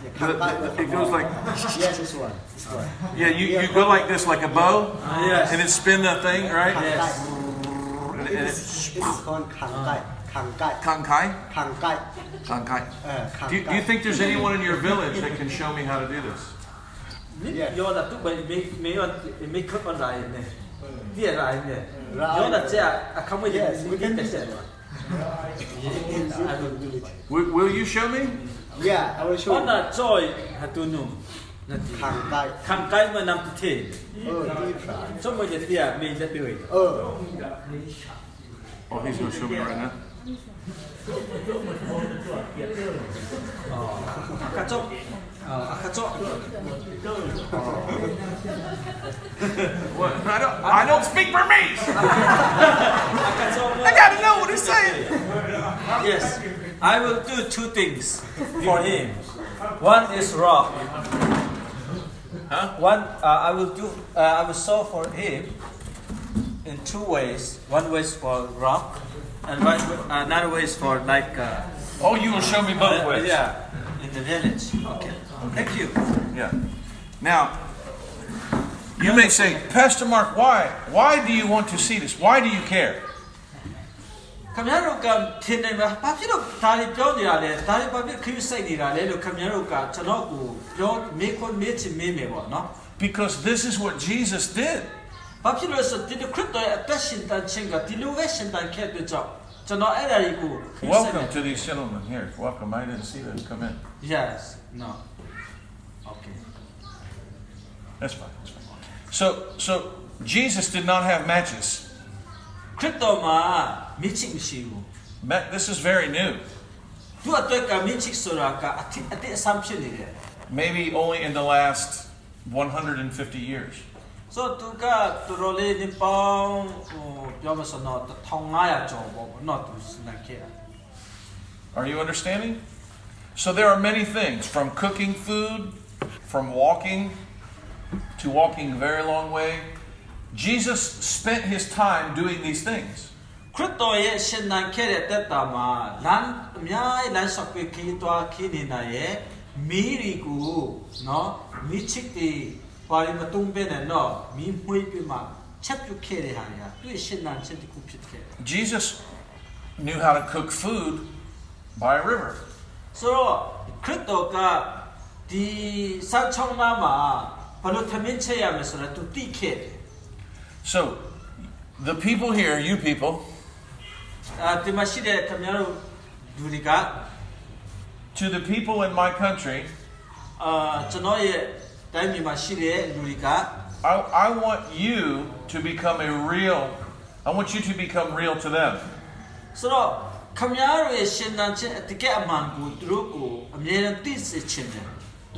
It goes like. this one. This one. Yeah, you, you go like this, like a bow. Uh, yes. And then spin the thing, right? Yes. And, and it's, it's called kangai. Kangai. Kangai? Kangai. Uh, do you, think there's anyone in your village that can show me how to do this? Yeah. Mm. Will you show me? Yeah, I will show you. Ona joy hatunum. Nati. Khang Kangkai, Khang kai mà nằm thì. Ừ, đi phải. Cho mọi Oh, he's gonna show me right now. Oh, cắt à cà chốt what I don't I don't speak Burmese à cà chốt I gotta know what he's saying yes I will do two things for him one is rock Huh? One, uh, I will do. Uh, I will sew for him in two ways. One way is for rock, and one, another way is for like. Uh, oh you will show me both uh, ways yeah, in the village. Okay. Thank you. Yeah. Now, you may say, Pastor Mark, why? Why do you want to see this? Why do you care? ခင်ဗျားတို့ကထင်နေမှာဘာဖြစ်လို့ဒါတွေပြောနေရလဲဒါတွေဘာဖြစ်ခရီးဆိုင်နေတာလဲလို့ခင်ဗျားတို့ကကျွန်တော်ကိုပြောမေးခွန်းမေးချင်မေးမယ်ပေါ့နော် Because this is what Jesus did. ဘာဖြစ်လို့လဲဆိုတော့ဒီခရစ်တော်ရဲ့အသက်ရှင်တန်ခြင်းကဒီလိုပဲရှင်တန်ခဲ့တဲ့ကြောင့်ကျွန်တော်အဲ့ဒါတွေကိုခရီးဆိုင် Welcome to these gentlemen here. Welcome. I didn't see them come in. Yes. No. Okay. That's fine. That's fine. So, so Jesus did not have matches. ခရစ်တော်မှာမိချစ်မရှိဘူး Ma- This is very new. သူအတွက်ကမင်းချစ်ဆိုတာကအတိအတိအဆမ်းဖြစ်နေတယ် maybe only in the last 150 years. ဆိုတော့သူကသူတို့လေးဒီပေါင်းဟိုပြောမစတော့1500ကျော်ပေါ့နော်သူစနခဲ့တာ Are you understanding? So there are many things from cooking food, from walking to walking a very long way. Jesus spent his time doing these things. ခရစ်တော်ရဲ့ရှင်သန်ခဲ့တဲ့တက်တာမှာလမ်းအများကြီးလမ်းဆောက်ပြီးခီးသွားခီးနေတာရဲ့မီးရီကိုနော်မီးချစ်တီပါရီမတုံးပဲနဲ့နော်မီးမွှေးပြီးမှချက်ပြုတ်ခဲ့တဲ့ဟာတွေကသူ့ရဲ့ရှင်သန်ခြင်းတစ်ခုဖြစ်ခဲ့တယ် Jesus knew how to cook food by a river. ဆိုတော့ခရစ်တော်ကဒီစัချောင်းသားမှာ ဘယ်လိုသမင်းချက်ရမလဲဆိုတော့သူသိခဲ့တယ် So the people here, you people, အဲဒီမှာရှိတဲ့ခင်ဗျားတို့လူတွေက to the people in my country, အာကျွန်တော်ရဲ့တိုင်းပြည်မှာရှိတဲ့လူတွေက I, I want you to become a real, I want you to become real to them. ဆိုတော့ခမည်းတော်ရဲ့ရှင်သန်ခြင်းအတကယ်အမှန်ကိုသူတို့ကိုအမြဲတမ်းသိစေခြင်းတယ်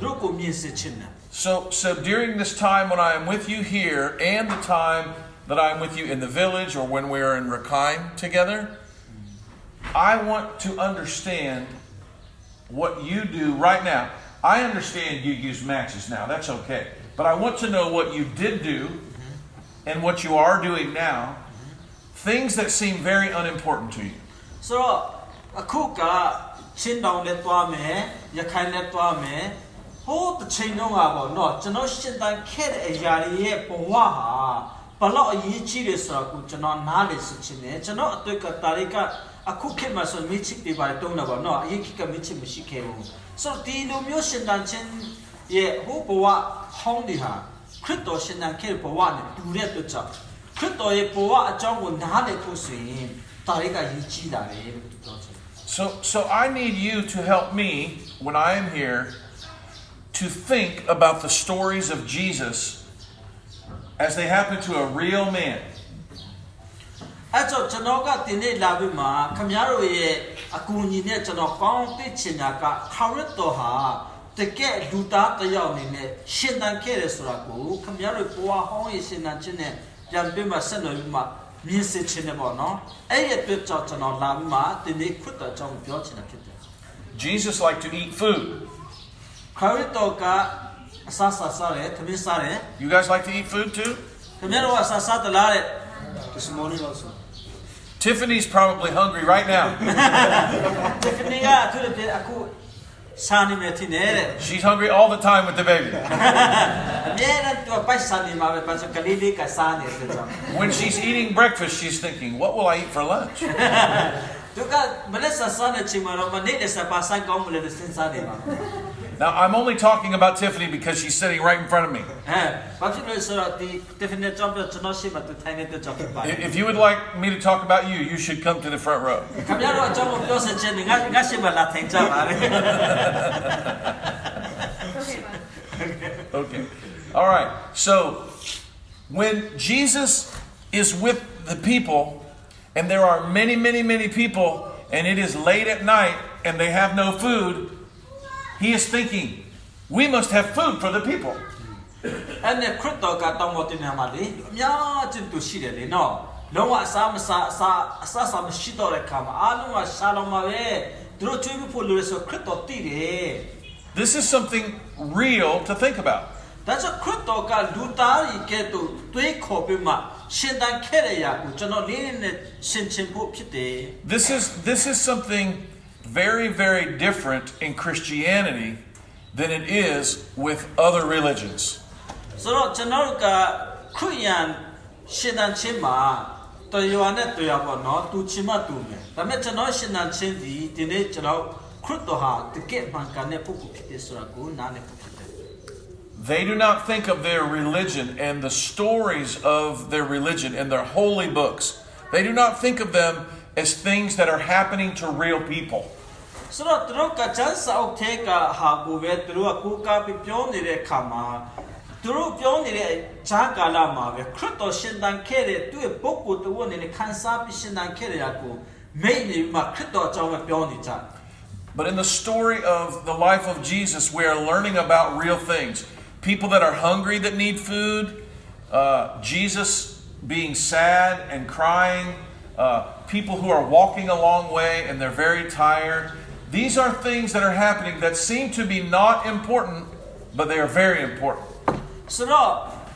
သူတို့ကိုမြင်စေခြင်းတယ် So, so during this time when I am with you here and the time that I'm with you in the village or when we're in Rakhine together, I want to understand what you do right now. I understand you use matches now, that's okay. But I want to know what you did do and what you are doing now, things that seem very unimportant to you. ဆိုတော့အခုကချင်းတောင်နဲ့တွားမယ်ရခိုင်နဲ့တွားမယ် ဟိုးတစ်ချိန်လုံးကပေါ့နော်ကျွန်တော်ရှင်သန်ခဲ့တဲ့အရာတွေရဲ့ဘဝဟာဘလောက်အရေးကြီးတယ်ဆိုတာကိုကျွန်တော်နားလည်စချင်တယ်ကျွန်တော်အတွေ့ကတာရိကအခုခေတ်မှာဆိုမိချစ်တွေပါတုံးတာပေါ့နော်အရေးကြီးကမိချစ်မရှိခဲ့ဘူးဆိုတော့ဒီလိုမျိုးရှင်သန်ခြင်းရဲ့ဟိုးဘဝဟောင်းတွေဟာခရစ်တော်ရှင်သန်ခဲ့တဲ့ဘဝနဲ့တူတဲ့အတွက်ကြောင့်ခရစ်တော်ရဲ့ဘဝအကြောင်းကိုနားလည်ဖို့ဆိုရင်တာရိကရေးကြီးတာလေလို့ပြောချင်တယ် So, so I need you to help me when I am here to think about the stories of Jesus as they happen to a real man. အဲ့တော့ကျွန်တော်ကဒီနေ့လာပြီးမှခမည်းတော်ရဲ့အကူအညီနဲ့ကျွန်တော်ကောင်းသိချင်တာကခရစ်တော်ဟာတကယ်လူသားတစ်ယောက်အနေနဲ့ရှင်သန်ခဲ့တယ်ဆိုတာကိုခမည်းတော်ဘဝဟောင်းရဲ့ရှင်သန်ခြင်းနဲ့ပြန်ပြီးမှဆက်နွယ်ပြီးမှမြင်စေချင်တယ်ပေါ့နော်အဲ့ဒီအတွက်ကြောင့်ကျွန်တော်လာပြီးမှဒီနေ့ခရစ်တော်အကြောင်းပြောချင်တာဖြစ်တယ် Jesus liked to eat food. you guys like to eat food too? This morning also. Tiffany's probably hungry right now. She's hungry all the time with the baby. when she's eating breakfast, she's thinking, What will I eat for lunch? Now, I'm only talking about Tiffany because she's sitting right in front of me. If you would like me to talk about you, you should come to the front row. okay. All right. So, when Jesus is with the people, and there are many, many, many people, and it is late at night, and they have no food, he is thinking, we must have food for the people. အဲ့နဲ့ခရစ်တော်ကတောင်းပေါ်တင်နေမှာလေအများကြီးသူရှိတယ်လေနော်လုံးဝအစားမစားအစားအစားစားမရှိတော့တဲ့ခါမှာအားလုံးကရှားတော့မှာပဲသူတို့ကျွေးဖို့လို့လေဆိုခရစ်တော်တည်တယ် This is something real to think about. ဒါကြောင့်ခရစ်တော်ကလူသားကြီးကဲ့သို့တွေးခေါ်ပြီးမှရှင်သန်ခဲ့တဲ့အရာကိုကျွန်တော်လေးလေးနဲ့ရှင်းချင်ဖို့ဖြစ်တယ် This is this is something very, very different in Christianity than it is with other religions. ဆိုတော့ကျွန်တော်တို့ကခရစ်ယာန်ရှင်သန်ခြင်းမှာတရားနဲ့တရားပေါ့နော်သူချင်မှသူမယ်ဒါပေမဲ့ကျွန်တော်ရှင်သန်ခြင်းဒီဒီနေ့ကျွန်တော်ခရစ်တော်ဟာတကယ်မှန်ကန်တဲ့ပုဂ္ဂိုလ်ဖြစ်တယ်ဆိုတာကိုနားလည်ဖို့ဖြစ်တယ် They do not think of their religion and the stories of their religion in their holy books. They do not think of them as things that are happening to real people. ဆိုတော့သူတို့ကချမ်းစာအုပ်ထဲကဟာကိုပဲသူတို့ကကိုးကားပြီးပြောနေတဲ့အခါမှာသူတို့ပြောနေတဲ့ဈာကာလမှာပဲခရစ်တော်ရှင်သန်ခဲ့တဲ့သူ့ရဲ့ပုဂ္ဂိုလ်တော်နဲ့ခန်းစားပြီးရှင်သန်ခဲ့တဲ့အကိုမိတ်နေပြီးမှခရစ်တော်အကြောင်းပဲပြောနေကြတယ် But in the story of the life of Jesus, we are learning about real things. People that are hungry that need food, uh, Jesus being sad and crying, uh, people who are walking a long way and they're very tired. These are things that are happening that seem to be not important, but they are very important. ဆိုတော့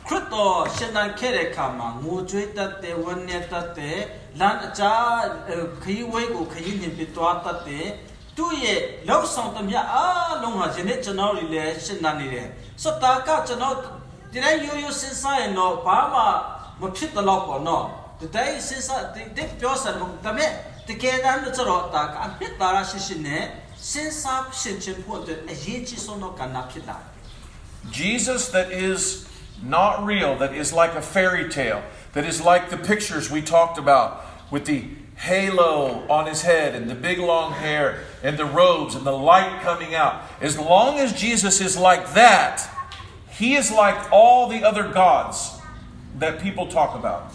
ခရစ်တော်ရှင်သန်ခဲ့တဲ့အခါမှာငိုကြွေးတတ်တယ်ဝမ်းနည်းတတ်တယ်လမ်းအကြားအဲ့ခရီးဝဲကိုခရီးနှင်ပြသွားတတ်တယ်သူ့ရဲ့လောက်ဆောင်သမျှအားလုံးဟာယနေ့ကျွန်တော်တွေလည်းရှင်သန်နေတယ်ဆိုတော့ဒါကကျွန်တော်ဒီတိုင်းရိုးရိုးစဉ်းစားရင်တော့ဘာမှမဖြစ်တော့ပေါ့နော်ဒီတိုင်းစဉ်းစားဒီပြောစတယ်ဒါပေမဲ့ တကယ်တမ်းကျတော့ဒါကအဖြစ်သာရရှိရှိနဲ့စဉ်းစားရှင်ချင်းဖို့အတွက်အရေးကြီးဆုံးတော့ကဏ္ဍဖြစ်လာတယ် Jesus that is not real, that is like a fairy tale, that is like the pictures we talked about with the halo on his head and the big long hair and the robes and the light coming out. As long as Jesus is like that, he is like all the other gods that people talk about.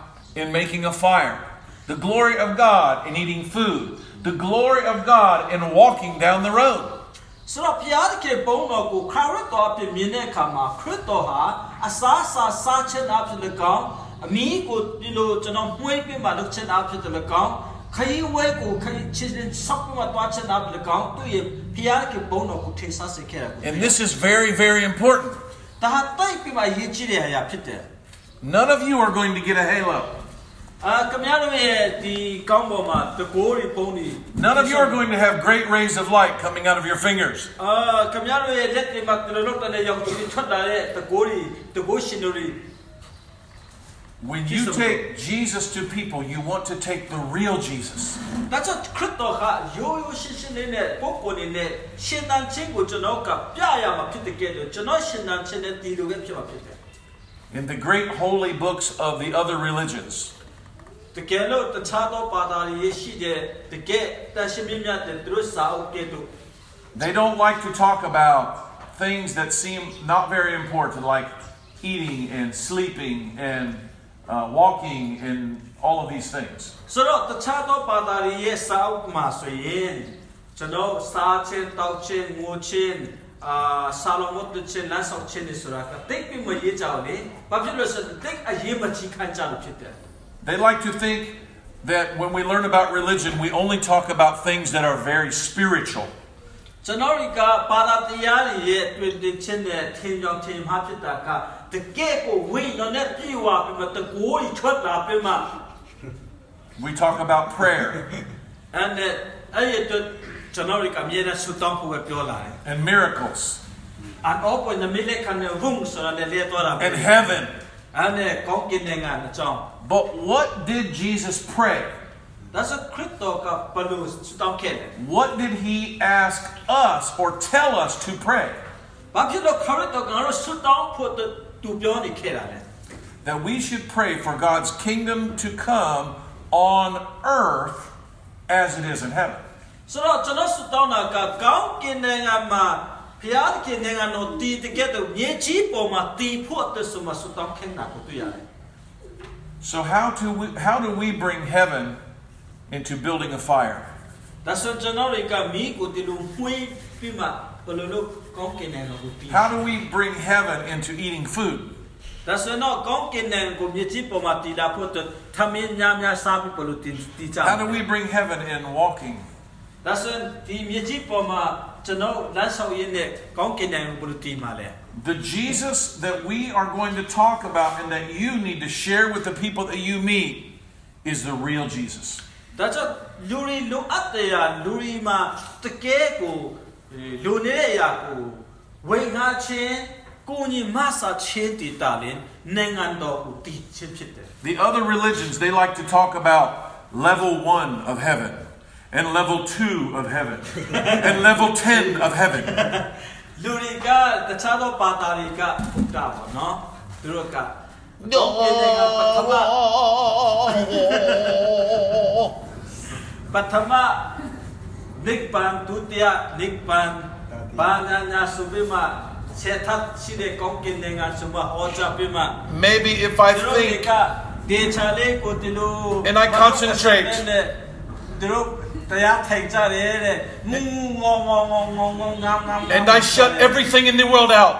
in making a fire. The glory of God in eating food. The glory of God in walking down the road. ဆိုတော့ဘုရားသခင်ဘုန်းတော်ကိုခရစ်တော်အဖြစ်မြင်တဲ့အခါမှာခရစ်တော်ဟာအစားအစာစားခြင်းအဖြစ်လည်းကောင်းအမီးကိုဒီလိုကျွန်တော်မှွေးပြမှလုပ်ခြင်းအဖြစ်လည်းကောင်းခရီးဝဲကိုခရီးချင်းဆောက်မှတွားခြင်းအဖြစ်လည်းကောင်းသူရဲ့ဘုရားသခင်ဘုန်းတော်ကိုထင်ရှားစေခဲ့တယ် And this is very, very important. ဒါဟာတိုက်ပြီးမှရေးကြည့်တဲ့အရာဖြစ်တယ် None of you are going to get a halo. None of you are going to have great rays of light coming out of your fingers. When you take Jesus to people, you want to take the real Jesus. In the great holy books of the other religions, တကယ်လို့တခြားသောဘာသာတွေရှိတဲ့တကယ်တရှိမြတ်မြတ်တဲ့သူတို့စာအုပ်ကဲ့သို့ they don't like to talk about things that seem not very important, like eating and sleeping and uh, walking and all of these things. ဆိုတော့တခြားသောဘာသာတွေရဲ့စာအုပ်မှာဆိုရင်ကျွန်တော်စားခြင်းတောက်ခြင်းငိုခြင်းအာဆာလောမတ်ခြင်းလမ်းဆောင်ခြင်းတွေဆိုတာကတိတ်ပြီးမရေးကြဘူးလေ။ဘာဖြစ်လို့လဲဆိုတော့တိတ်အရေးမကြီးခံကြလို့ဖြစ်တယ်။ They like to think that when we learn about religion, we only talk about things that are very spiritual. ကျွန်တော်တို့ကဘာသာတရားတွေရဲ့တွေ့တဲ့ချင်းနဲ့ထင်ကြောင်ထင်မှားဖြစ်တာကတကယ်ကိုဝိညာဉ်နဲ့ပြေဝပြီးမှတကိုးကြီးထွက်လာပြီးမှ We talk about prayer အဲ့နဲ့အဲ့ဒီတော့ကျွန်တော်တို့ကအမြဲတမ်းဆုတောင်းဖို့ပဲပြောလာတယ် and miracles အန်အောပေါ်နမီလက်ကနေဝုံဆိုတာနဲ့လေတော့တာ and heaven. အဲ့နဲ့ကောင်းကင်နိုင်ငံအကြောင်း But what did Jesus pray? ဒါဆိုခရစ်တော်ကဘလို့ဆုတောင်းခဲ့တယ် What did he ask us or tell us to pray? ဘာဖြစ်လို့ခရစ်တော်ကငါတို့ဆုတောင်းဖို့သူပြောနေခဲ့တာလဲ That we should pray for God's kingdom to come on earth as it is in heaven. ဆိုတော့ကျွန်တော်ဆုတောင်းတာကကောင်းကင်နိုင်ငံမှာဘုရားသခင်နိုင်ငံတော်တည်တကယ်တော့မြေကြီးပေါ်မှာတည်ဖို့အတွက်ဆိုမှဆုတောင်းခင်တာကိုတွေ့ရတယ် so how do we, how do we bring heaven into building a fire? How do we bring heaven into eating food? How do we bring heaven in walking? How do we bring heaven in walking? ဒါဆိုရင်ဒီမြေကြီးပေါ်မှာကျွန်တော်လမ်းဆောင်ရင်းနဲ့ကောင်းကင်နိုင်ငံကိုဘယ်လိုတည်မှာလဲ The Jesus that we are going to talk about and that you need to share with the people that you meet is the real Jesus. ဒါကြောင့်လူတွေလူအပ်တရားလူတွေမှာတကယ်ကိုလူနေတဲ့အရာကိုဝိငါချင်းကိုကြီးမဆာချင်းတည်တာလင်နိုင်ငံတော်ကိုတည်ချင်းဖြစ်တယ် The other religions, they like to talk about level one of heaven, and level two of heaven, and level 10 of heaven. လူတွေကတခြားသောဘာသာတွေကဟုတ်တာပေါ့နော်သူတို့ကတော့ကလည်းပထမပထမနိဗ္ဗာန်ဒုတိယနိဗ္ဗာန်ဘာညာညာဆိုပြီးမှဆက်ထပ်ရှိတဲ့ကောင်းကင်နိုင်ငံဆိုမှဟောကြားပြီးမှ Maybe if I သူတို့ think ကဒေချာလေးကိုဒီလို And I concentrate. and I shut everything in the world out.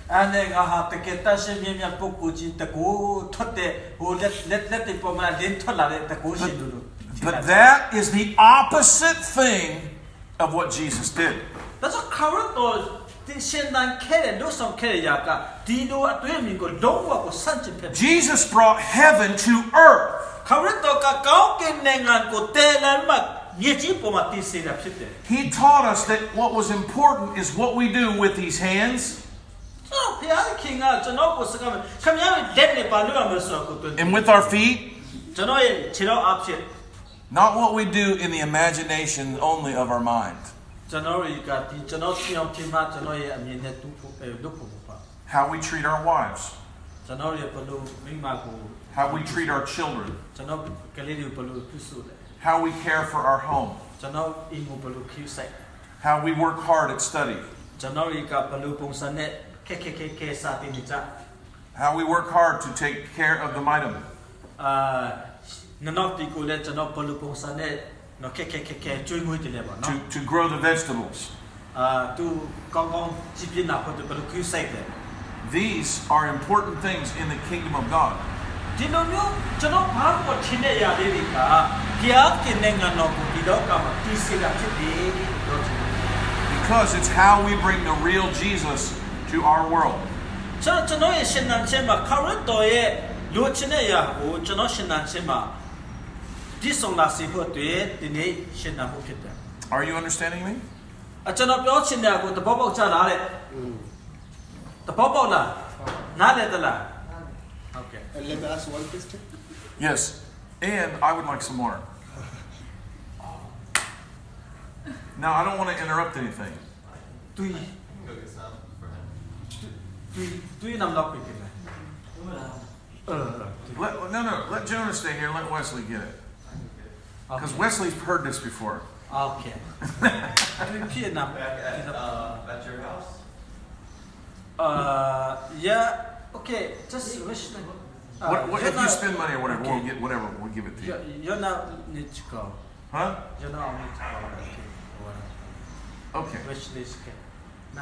အဲ့ဒါငါဟာတကယ်တရှိမြင်မြပုဂ္ဂိုလ်ကြီးတကူထွက်တဲ့ဟိုလက်လက်လက်တွေပေါ်မှာလင်းထွက်လာတဲ့တကူရှင်လို့လို့ But that is the opposite thing of what Jesus did. ဒါဆိုခရစ်တော်ဒီရှင်တန်ခဲတဲ့လို့ဆောင်ခဲတဲ့ຢာကဒီလိုအတွေ့အမြင်ကိုလုံးဝကိုစန့်ကျင်ဖြစ်တယ် Jesus brought heaven to earth. ခရစ်တော်ကကောင်းကင်နိုင်ငံကိုတဲလမ်းမှာမြေကြီးပေါ်မှာတည်စေတာဖြစ်တယ် He taught us that what was important is what we do with these hands And with our feet, not what we do in the imagination only of our mind. How we treat our wives. How we treat our children. How we care for our home. How we work hard at study. How we work hard to take care of the mitem. To, to grow the vegetables. These are important things in the kingdom of God. Because it's how we bring the real Jesus to our world. ကျွန်တော်ကျွန်တော်ရဲ့ရှင်နန်ချင်းမှာခရစ်တော်ရဲ့လူချင်းတဲ့ຢာကိုကျွန်တော်ရှင်နန်ချင်းမှာဒီဆောင်လာစီဖို့အတွက်ဒီနေ့ရှင်နန်ဖို့ဖြစ်တယ် Are you understanding me? အကျွန်တော်ပြောချင်တဲ့ကိုတဘောပေါက်ချလာတဲ့တဘောပေါက်လားနားတယ်တလားဟုတ်ကဲ့ And let me ask one question. Yes. And I would like some water. Now, I don't want to interrupt anything. Three, three I'm not picking uh, let, no, no, let Jonah stay here. Let Wesley get it. Because okay. Wesley's heard this before. Okay. Back at, uh, at your house? Uh, yeah. Okay, just wish that. What, what uh, if you spend money or whatever, okay. we'll get whatever, we'll give it to you. You're not need to go. Huh? You're not need to go. Okay. Okay. Wish this. No.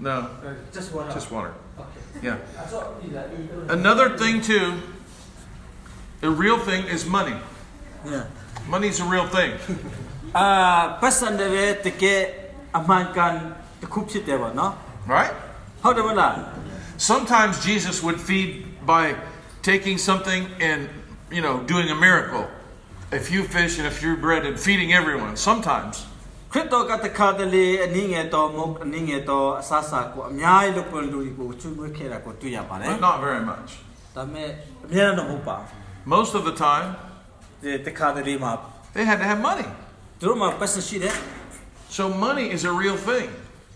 No. Just water. Just water. Okay. Yeah. Another thing too, The real thing is money. Yeah. Money's a real thing. Uh person the the no? Right? How do that? Sometimes Jesus would feed by taking something and you know doing a miracle. A few fish and a few bread and feeding everyone. Sometimes. ခရစ်တော်ကတခါတလေအနည်းငယ်တော့မုတ်အနည်းငယ်တော့အဆအဆကိုအများကြီးလုပ်ပွင့်လူတွေကိုချွေးမွေးခဲ့တာကိုတွေ့ရပါတယ် But not very much. ဒါပေမဲ့အများတော့မဟုတ်ပါဘူး Most of the time, ဒီတခါတလေမှာ they had to have money. သူတို့မှာပတ်စရှိတယ် So money is a real thing.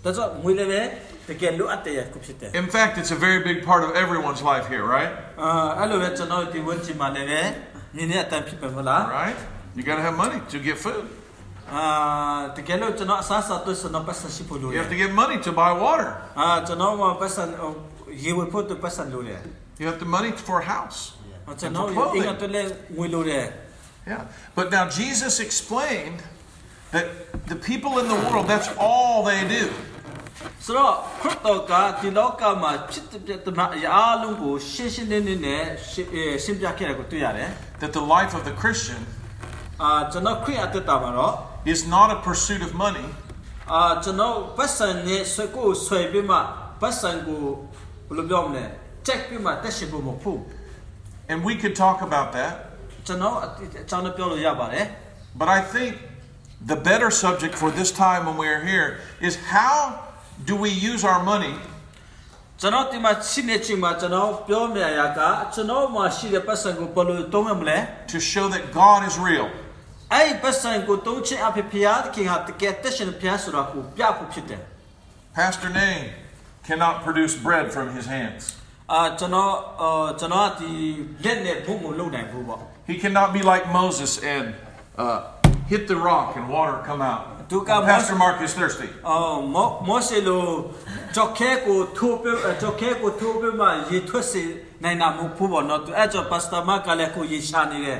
ဒါကြောင့်ငွေလည်းပဲတကယ်လိုအပ်တဲ့ခုဖြစ်တယ် In fact, it's a very big part of everyone's life here, right? အာအဲ့လိုပဲကျွန်တော်ဒီဝန်ချီမှာလည်းပဲမြင်နေတဲ့အတန်ဖြစ်ပဲမလား Right? You got to have money to get food. အာတကယ်လို့ကျွန်တော်အစားအစာတွေ့စတော့ပတ်စရှိဖို့လိုတ You ယ် have to get money to buy water. အာကျွန်တော်မှာပတ်စရေဝဖို့တူပတ်စလိုတယ် You have the money for a house. ကျွန်တော်အင်္ဂါတူလည်းငွေလိုတယ် Yeah. But now Jesus explained that the people in the world, that's all they do. ဆိုတော့ခရစ်တော်ကဒီလောကမှာဖြစ်တဲ့တမအရာအလုံးကိုရှင်းရှင်းလင်းလင်းနဲ့ရှင်းအဲရှင်းပြခဲ့တာကိုတွေ့ရတယ် That the life of the Christian အာကျွန်တော်ခရစ်အသက်တာမှာတော့ is not a pursuit of money, အာကျွန်တော်ပတ်စံနဲ့ဆွေကိုဆွေပြီးမှပတ်စံကိုဘယ်လိုပြောမလဲ check ပြီးမှတက်ရှိဖို့မဟုတ်ဘူး and we could talk about that. ကျွန်တော်အကြောင်းနဲ့ပြောလို့ရပါတယ် But I think the better subject for this time when we are here is how do we use our money ကျွန်တော်ဒီမှာရှိနေချိန်မှာကျွန်တော်ပြောမြင်ရကကျွန်တော်မှာရှိတဲ့ပတ်စံကိုဘယ်လိုသုံးရမလဲ to show that God is real? အဲ့ဒီပတ်စံကိုသုံးချင်အဖြစ်ဖျားခင်ဟာတကယ်တက်ရှင်ဖျားဆိုတာကိုပြဖို့ဖြစ်တယ် Pastor Name cannot produce bread from his hands. အာကျွန်တော်အာကျွန်တော်ကဒီလက်နဲ့ဘုံကိုလုံနိုင်ဘူးပေါ့ He cannot be like Moses and uh, hit the rock and water come out. Duka Pastor Mark is thirsty. အော်မောမောရှေလိုဂျော့ခဲကိုထိုးပြဂျော့ခဲကိုထိုးပြမှရေထွက်စေနိုင်တာမဟုတ်ဘူးပေါ့နော်သူအဲ့ကြောင့်ပတ်စတာမကလည်းကိုရေရှာနေတယ်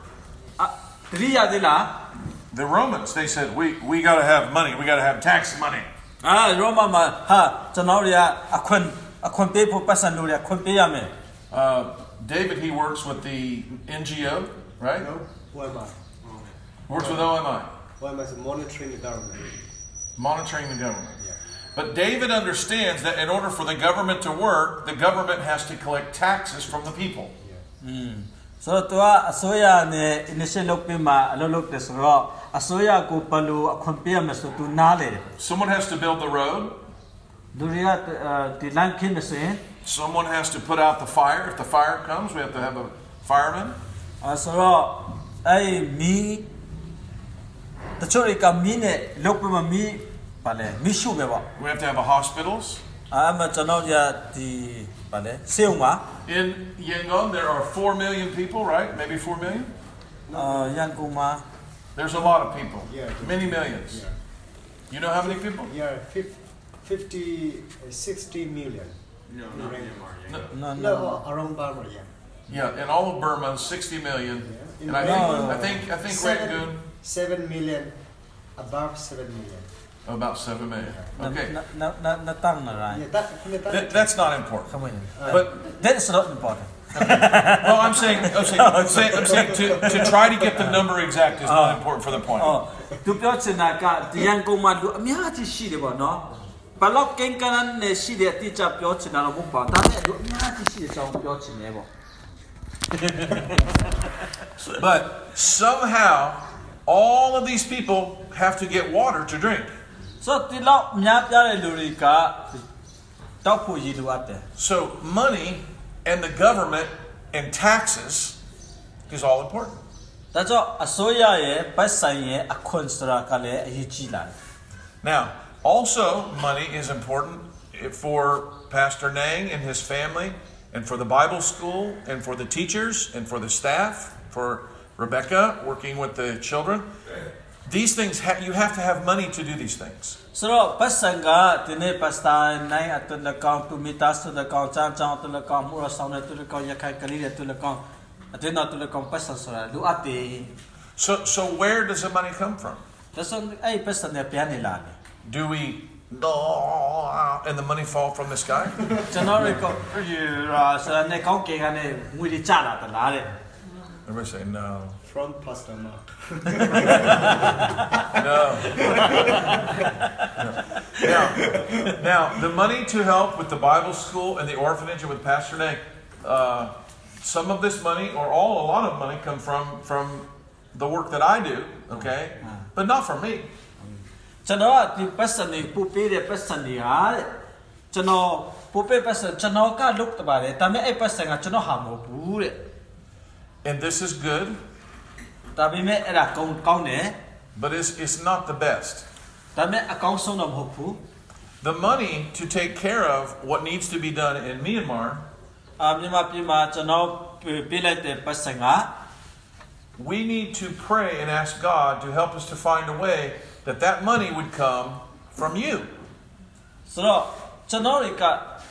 အတတိယသေးလား The Romans, they said, we, we got to have money. We got to have tax money. အာရောမမှာဟာကျွန်တော်တို့ကအခွင့်အခွင့်ပေးဖို့ပတ်စံလို့ရအခွင့်ပေးရမယ် Uh, David, he works with the NGO, right? No? OMI. Works with OMI, OMI is monitoring the government. monitoring the government. But David understands that in order for the government to work, the government has to collect taxes from the people. ဆိုတော့သူကအစိုးရနဲ့ initial လုပ်ပြီးမှအလုပ်လုပ်တယ်ဆိုတော့အစိုးရကိုဘယ်လိုအခွင့်ပေးရမလဲဆိုသူနားလေတယ် Someone has to build the road. လူတွေကဒီလမ်းခင်းနေဆိုရင် Someone has to put out the fire. If the fire comes, we have to have a fireman. အဲဆိုတော့အဲ့မီးတချို့တွေကမီးနဲ့လုပ်ပြီးမှမီးပါလေမီးရှို့ပဲပေါ့ We have to have a hospitals. In Yangon, there are four million people, right? Maybe four million. Uh, There's a lot of people. Yeah. Many millions. Yeah. You know how many people? Yeah, 50, uh, 60 million. No, not Myanmar. No, no, no, uh, around Burma, yeah. Yeah, in all of Burma, 60 million. Yeah. In and I, no, think, no, I think, I think, I think Rangoon. 7 million, above 7 million. about 7 million. Okay. နနနတောင်းနာရိုင်း Yeah, that, that, That, that's not important. ခမင်း But, that is not important well, I'm saying, I'm saying, I'm saying, I'm saying to, to try to get the number exact is not important for the point. အော်သူပြောချင်တာကဒီရန်ကုန်မှာလူအများကြီးရှိတယ်ပေါ့နော်ဘလော့ကင်ကန်နဲ့ရှိတဲ့အတိအကျပြောချင်တာတော့မဟုတ်ပါဘူးဒါပေမဲ့လူအများကြီးရှိတဲ့အကြောင်းပြောချင်တယ်ပေါ့ But somehow, all of these people have to get water to drink. ဆိုတော့ဒီလောက်များပြားတဲ့လူတွေကတောက်ဖို့ရည်လိုအပ်တယ် So money and the government and taxes is all important. ဒါကြောင့်အစိုးရရဲ့ပတ်ဆိုင်ရဲ့အခွင့်စရာကလည်းအရေးကြီးလာတယ် Now, also, money is important for Pastor Nang and his family, and for the Bible school, and for the teachers, and for the staff, for Rebecca working with the children. These things, ha- you have to have money to do these things. Sro pasanga tine pasta nai atun the kong to meet us to kong chan chan to the kong mura sauna to the kong yakai kaliri to the kong atun to the kong pasta sora lu ate. So so where does the money come from? Tason ai pasta ne piani lani. Do we no and the money fall from the sky? Janori ko you ra sa ne kong ke ga ne mu di cha la ta la de. Everybody say no front Pastor mark. no. Now, now, the money to help with the Bible school and the orphanage and with Pastor Nick, uh, some of this money or all a lot of money come from from the work that I do, okay, but not from me. And this is good ဒါပေမဲ့အဲ့ဒါကောင်းကောင်းတယ် but it's it's not the best. ဒါပေမဲ့အကောင်းဆုံးတော့မဟုတ်ဘူး The money to take care of what needs to be done in Myanmar, အာမြန်မာပြည်မှာကျွန်တော်ပေးလိုက်တဲ့ပတ်စံက we need to pray and ask God to help us to find a way that that money would come from you. ဆိုတော့ကျွန်တော်တွေက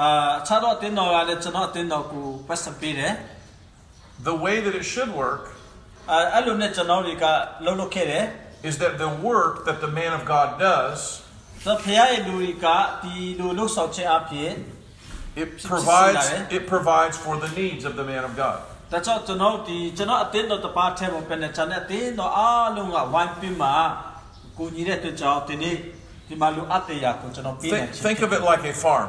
အာအခြားသောအတင်းတော်ကလည်းကျွန်တော်အတင်းတော်ကိုပတ်စံပေးတယ် The way that it should work အာအဲ့လိုနဲ့ကျွန်တော်တွေကလှုပ်လှုပ်ခဲ့တယ် is that the work that the man of God does, ဆိုတော့ဖခင်ရဲ့လူတွေကဒီလိုလှုပ်ဆောင်ခြင်းအပြင် it provides it provides for the needs of the man of God. ဒါကြောင့်ကျွန်တော်ဒီကျွန်တော်အတင်းတော်တစ်ပါးထဲမှာပြန်နေချင်တဲ့အတင်းတော်အားလုံးကဝိုင်းပြီးမှကိုညီတဲ့အတွက်ကြောင့်ဒီနေ့ဒီမှာလူအပ်တရားကိုကျွန်တော်ပေးနေ Think, ချင် think of it like a farm.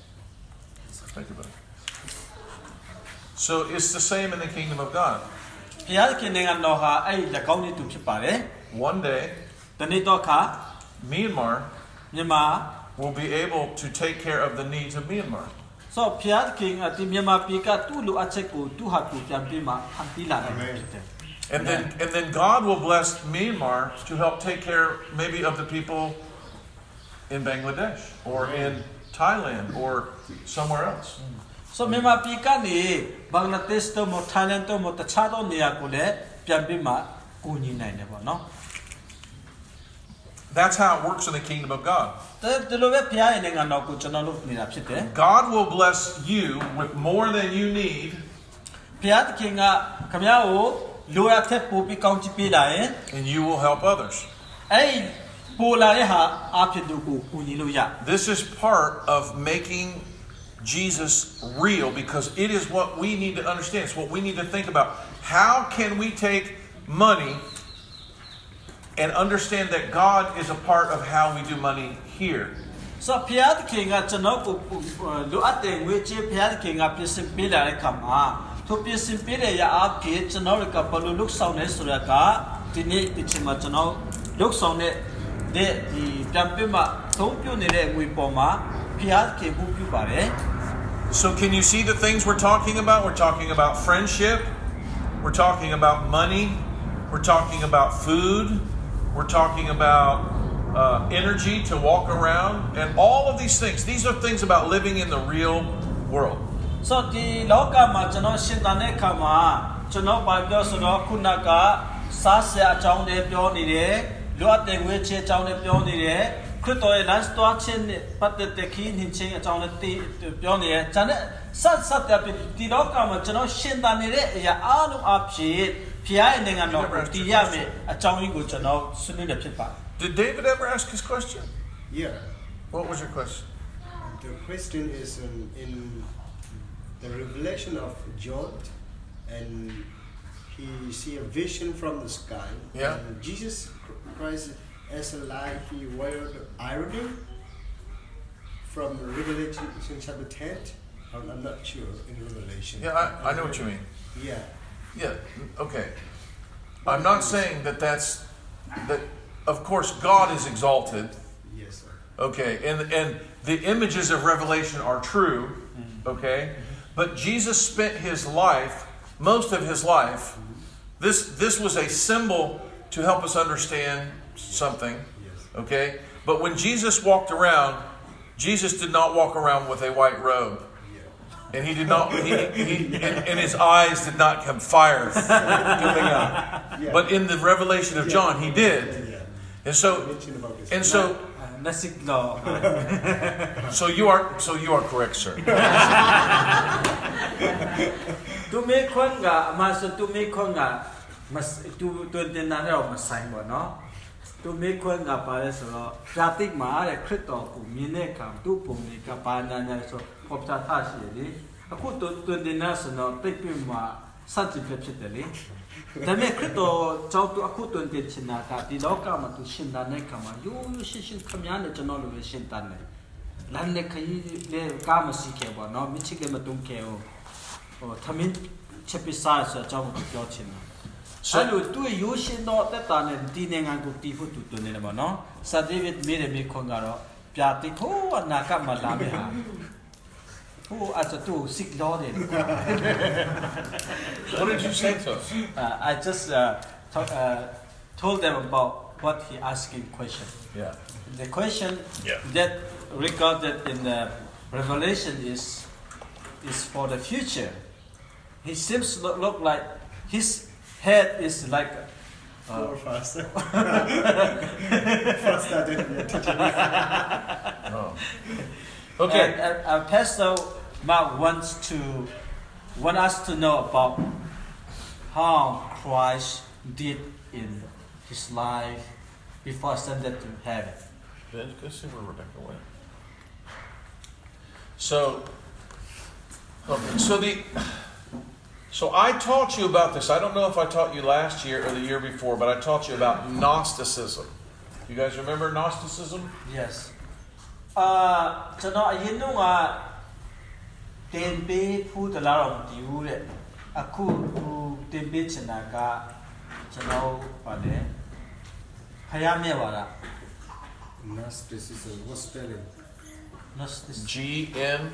Thank you, buddy. So it's the same in the kingdom of God. ဘုရားခင်နိုင်ငံတော်ဟာအဲ့ဒီလက်ကောင်းတဲ့သူဖြစ်ပါတယ် One day, တနေ့တော့ခါ Myanmar မြန်မာ will be able to take care of the needs of Myanmar. ဆိုဘုရားခင်အဒီမြန်မာပြည်ကသူ့လူအချက်ကိုသူ့ဟာသူပြန်ပြီးမှဖန်တီးလာတယ်ဖြစ်တယ် And then, and then God will bless Myanmar to help take care maybe of the people in Bangladesh or in Thailand or somewhere else. ဆိုမြန်မာပြည်ကနေဘင်္ဂလားဒေ့ရှ်တို့မထိုင်းလန်တို့မတခြားသောနေရာကိုလည်းပြန်ပြီးမှကူညီနိုင်တယ်ပေါ့နော် That's how it works in the kingdom of God. ဒီလိုပဲဘုရားရဲ့နိုင်ငံတော်ကိုကျွန်တော်လုပ်နေတာဖြစ်တယ် God will bless you with more than you need ဘုရားသခင်ကခမရကိုလိုအပ်တဲ့ပို့ပြီးကောင်းချီးပေးလာရင် and you will help others. အဲ့ ဒီပို့လာတဲ့ဟာအဖြစ်တို့ကိုကူညီလို့ရ This is part of making Jesus real because it is what we need to understand. It's what we need to think about. How can we take money and understand that God is a part of how we do money here? ဆိုတော့ဘုရားသခင်ကကျွန်တော်ကိုလိုအပ်တဲ့ငွေကြေးဘုရားသခင်ကပြင်ဆင်ပေးလာတဲ့ခါမှာသူပြင်ဆင်ပေးတဲ့ရာအပြည့်ကျွန်တော်တို့ကဘယ်လိုလုပ်ဆောင်လဲဆိုတာကဒီနေ့ဒီချိန်မှာကျွန်တော်လုပ်ဆောင်တဲ့ so can you see the things we're talking about? We're talking about friendship. We're talking about money. We're talking about food. We're talking about uh, energy to walk around. And all of these things. These are things about living in the real world. So the local ma shintane kama chano bagyo suno kunaka sasya chong de pyo ni de တော်ဘာပြောဆိုတော့ခုနကစားစရာအကြောင်းတွေပြောနေတယ်လိုအပ်တဲ့ငွေချေအကြောင်းတွေပြောနေတယ်ခရစ်တော်ရဲ့ last သွားခြင်းနဲ့ပတ်သက်တဲ့ခီးနှင်ခြင်းအကြောင်းတွေပြောနေတယ်။ဒါနဲ့ဆက်ဆက်တဲ့ဒီလောကမှာကျွန်တော်ရှင်းတဲ့နေတဲ့အရာအားလုံးအဖြစ်ဖျားရဲ့နိုင်ငံတော်ကိုတည်ရမယ်အကြောင်းကြီးကိုကျွန်တော်ဆွေးနွေးနေဖြစ်ပါတယ် Did David ever ask his question? Yeah. What was your question? The question is um, in the revelation of John and he see a vision from the sky. Yeah. And Jesus Christ as light, he wired ironing from Revelation chapter 10. I'm, I'm not sure in Revelation. Yeah, I, I know what you mean. Yeah. Yeah, okay. I'm not saying that that's, that, of course, God is exalted. Yes, sir. Okay, and, and the images of Revelation are true. Mm-hmm. Okay? But Jesus spent his life, most of his life, this, this was a symbol to help us understand something. Okay? But when Jesus walked around, Jesus did not walk around with a white robe. And he did not, he, he and, and, his eyes did not come fire coming out. But in the revelation of John, he did. And so, and so, so you are, so you are correct, sir. မစသူသူတင်တာတော့မဆိုင်ပါနော်သူမေခွန်းကပါလဲဆိုတော့ traffic မှာတဲ့ခရစ်တော်ကိုမြင်တဲ့အခါသူ့ပုံတွေကပါနာနေဆိုပေါ်ပြတာရှိလေအခုသူသူတင်တာဆိုတော့ပြိပြမှာစัจဖြစ်ဖြစ်တယ်လေဒါပေမဲ့ခရစ်တော်ကြောင့်သူအခုသူတင်ချင်တာကဒီလောကမှာသူရှင်တာနဲ့ကမှာရိုးရိုးရှင်းရှင်းခမရနဲ့ကျွန်တော်လိုပဲရှင်တာနေလမ်းနဲ့ခရီးနဲ့ကားမရှိခဲ့ပါတော့မြစ်ချစ်ကမတုံးခဲ့ဟိုသမင်းချက်ပစ်စားဆိုအကြောင်းကိုပြောချင်တာ Tu te ta ne ne ku ti fu tu tu ne no. Sa me me ga ro pya ti ho na ka ma la me ha. A tu sik lo de. What did you say to us? Uh, I just uh, talk, uh, told them about what he asking question. Yeah. The question yeah. that regarded in the Revelation is is for the future. He seems to look like his head is like uh, More faster. faster than your teacher. Oh. Okay. And, and, uh, Pastor Mark wants to want us to know about how Christ did in his life before ascended to heaven. Let's go see where Rebecca went. So, okay, so the, so I taught you about this. I don't know if I taught you last year or the year before, but I taught you about Gnosticism. You guys remember Gnosticism? Yes. အာကျွန်တော်အရင်တော့ကတင်ပေးဖူးတလားတော့မတည်ဘူးတဲ့အခုသူတင်ပေးချင်တာကကျွန်တော်ပါတယ်ဖယားမြတ်ပါလား Gnosticism. What spelling? Gnostic G N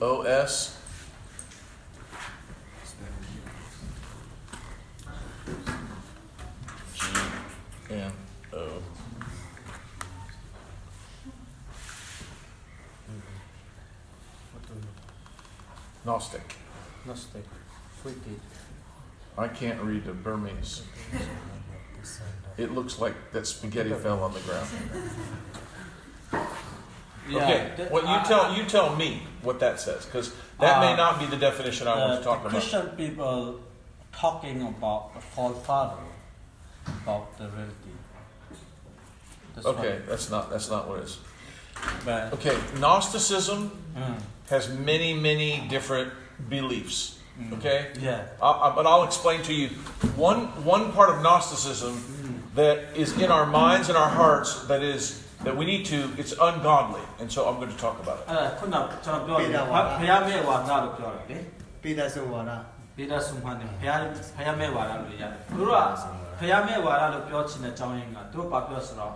O S. N O. Gnostic. Gnostic freaky I can't read the Burmese. It looks like that spaghetti fell on the ground. Okay, the- well, you tell you tell me what that says, because that may Uh, not be the definition I want to talk the about. Christian people talking about the false father about the reality That's Okay, that's not that's not what it is. what- but Okay, Gnosticism mm, has many many different beliefs. mm, Okay, yeah I, I, but I'll explain to you one one part of Gnosticism that is in our minds and our hearts that is that we need to. It's ungodly, and so I'm going to talk about it. အဲ့ဒါခုနကကျွန်တော်ပြောတယ် ပေးတာ ဖ ပါ ဖယားမြတ်ဝါဒလို့ပြောတယ်လေ Peterson Wara. ဒေတာဆုံမှန်တယ်ဖယားဖယားမြတ်ဝါဒလို့ရတယ်သူတို့က ဖယားမြတ်ဝါဒလို့ပြောချင်တဲ့အကြောင်းရင်းကသူတို့ဘာပြောဆိုတော့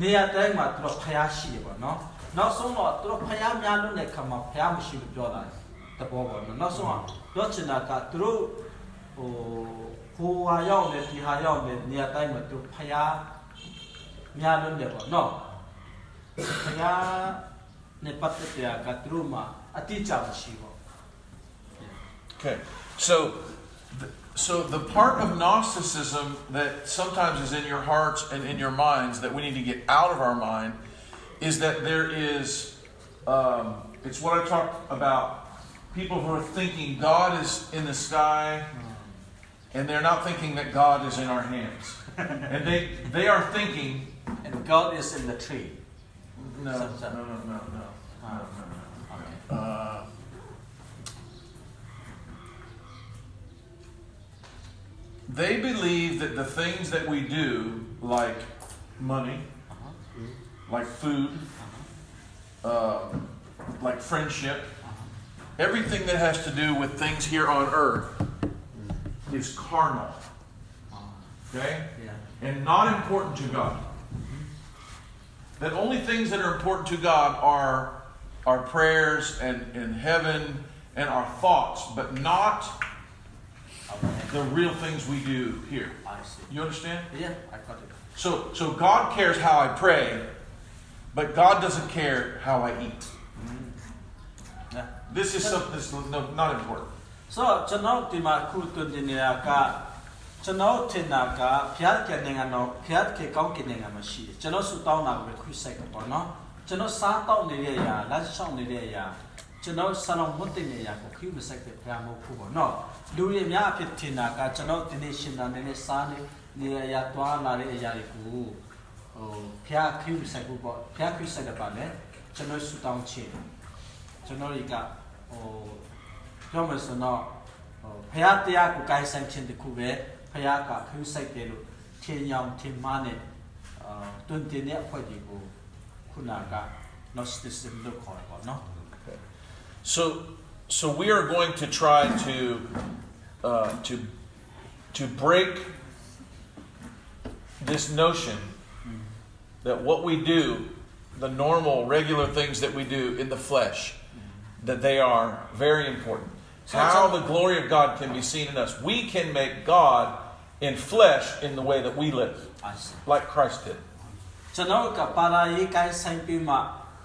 နေရာတိုင်းမှာသူတို့ဖယားရှိတယ်ပေါ့နော်နောက်ဆုံးတော့သူတို့ဖယားများလို့တဲ့ခါမှာဖယားမရှိဘူးပြောတာတဘောပေါ့နော်နောက်ဆုံးကပြောချင်တာကသူတို့ဟိုဟိုဟာရောက်နေဒီဟာရောက်နေနေရာတိုင်းမှာသူဖယားများလို့တယ်ပေါ့နော်ဖယားနေပတ်သက်တဲ့ကသူတို့မှာအတိအကျမရှိဘူး Okay, so, th- so the part of Gnosticism that sometimes is in your hearts and in your minds that we need to get out of our mind is that there is, um, it's what I talked about. People who are thinking God is in the sky, and they're not thinking that God is in our hands, and they they are thinking, and God is in the tree no, no, Some- some- no, no, no, no, Ah. no. Uh, they believe that the things that we do, like money, like food, uh, like friendship, everything that has to do with things here on earth is carnal. Okay? Yeah. And not important to God. That only things that are important to God are our prayers and, and heaven and our thoughts, but not the real things we do here. I see. You understand? Yeah, I got it. So, so God cares how I pray, but God doesn't care how I eat. Mm. Yeah. This is something that's no, not important. So, Chanao Tima Kutunjinaka, Chanao Tinaka, Piatke Ningano, Piatke Gonkiningamashi, Chano Sutana, Requisite, no? Chano Santo Nirea, Lachon Nirea. ကဖျားကနိုင်ငံတော်ဖျားကေကောင်းကင်နိုင်ငံမှာရှိတယ်ကျွန်တော်ဆူတောင်းတာကိုပဲခွိစိတ်ကပေါ့နော်ကျွန်တော်စားတောက်နေတဲ့အရာလက်ဆောင်နေတဲ့အရာကျွန်တော်ဆလုံးမတ်တဲ့အရာကိုခွိမစိတ်တဲ့ဖျားမဟုတ်ဘူးပေါ့နော်လူတွေအများအဖြစ်ထင်တာကကျွန်တော်ဒီနေ့ရှင်တာနေနဲ့စားနေနေတဲ့အရာတွားလာတဲ့အရာတွေကိုဟိုဖျားခွိမစိတ်ဘူးပေါ့ဖျားခွိစိတ်တယ်ပါလေကျွန်တော်ဆူတောင်းချင်ကျွန်တော်တွေကဟိုပြောမယ်ဆိုတော့ဟိုဖះတရားကိုကိုင်းဆိုင်ခြင်းတခုပဲဖះကခူးဆိုင်တယ်လို့ထင်ရောင်ထင်မှားနဲ့အာတွင်တင်တဲ့အဖွဲ့ဒီကိုခုနက Gnosticism လို့ခေါ်တယ်ပေါ့နော် So, so we are going to try to uh, to to break this notion that what we do, the normal, regular things that we do in the flesh, that they are very important. How the glory of God can be seen in us. We can make God in flesh in the way that we live, I see like Christ did. ကျွန်တော်ကပါလာရေးကိုင်းဆိုင်ပြီးမှ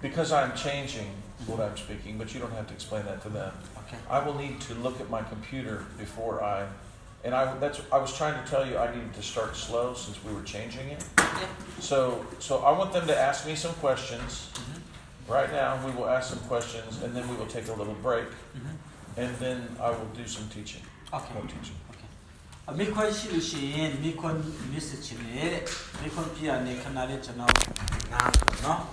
because I'm changing what I'm speaking, but you don't have to explain that to them. Okay. I will need to look at my computer before I, and I that's I was trying to tell you I needed to start slow since we were changing it. Yeah. So so I want them to ask me some questions. Mm-hmm. Right now we will ask some questions and then we will take a little break, mm-hmm. and then I will do some teaching. Okay. More teaching. 미콘 시루신 미콘 미스치네 미콘 피아네 카나레 전화 나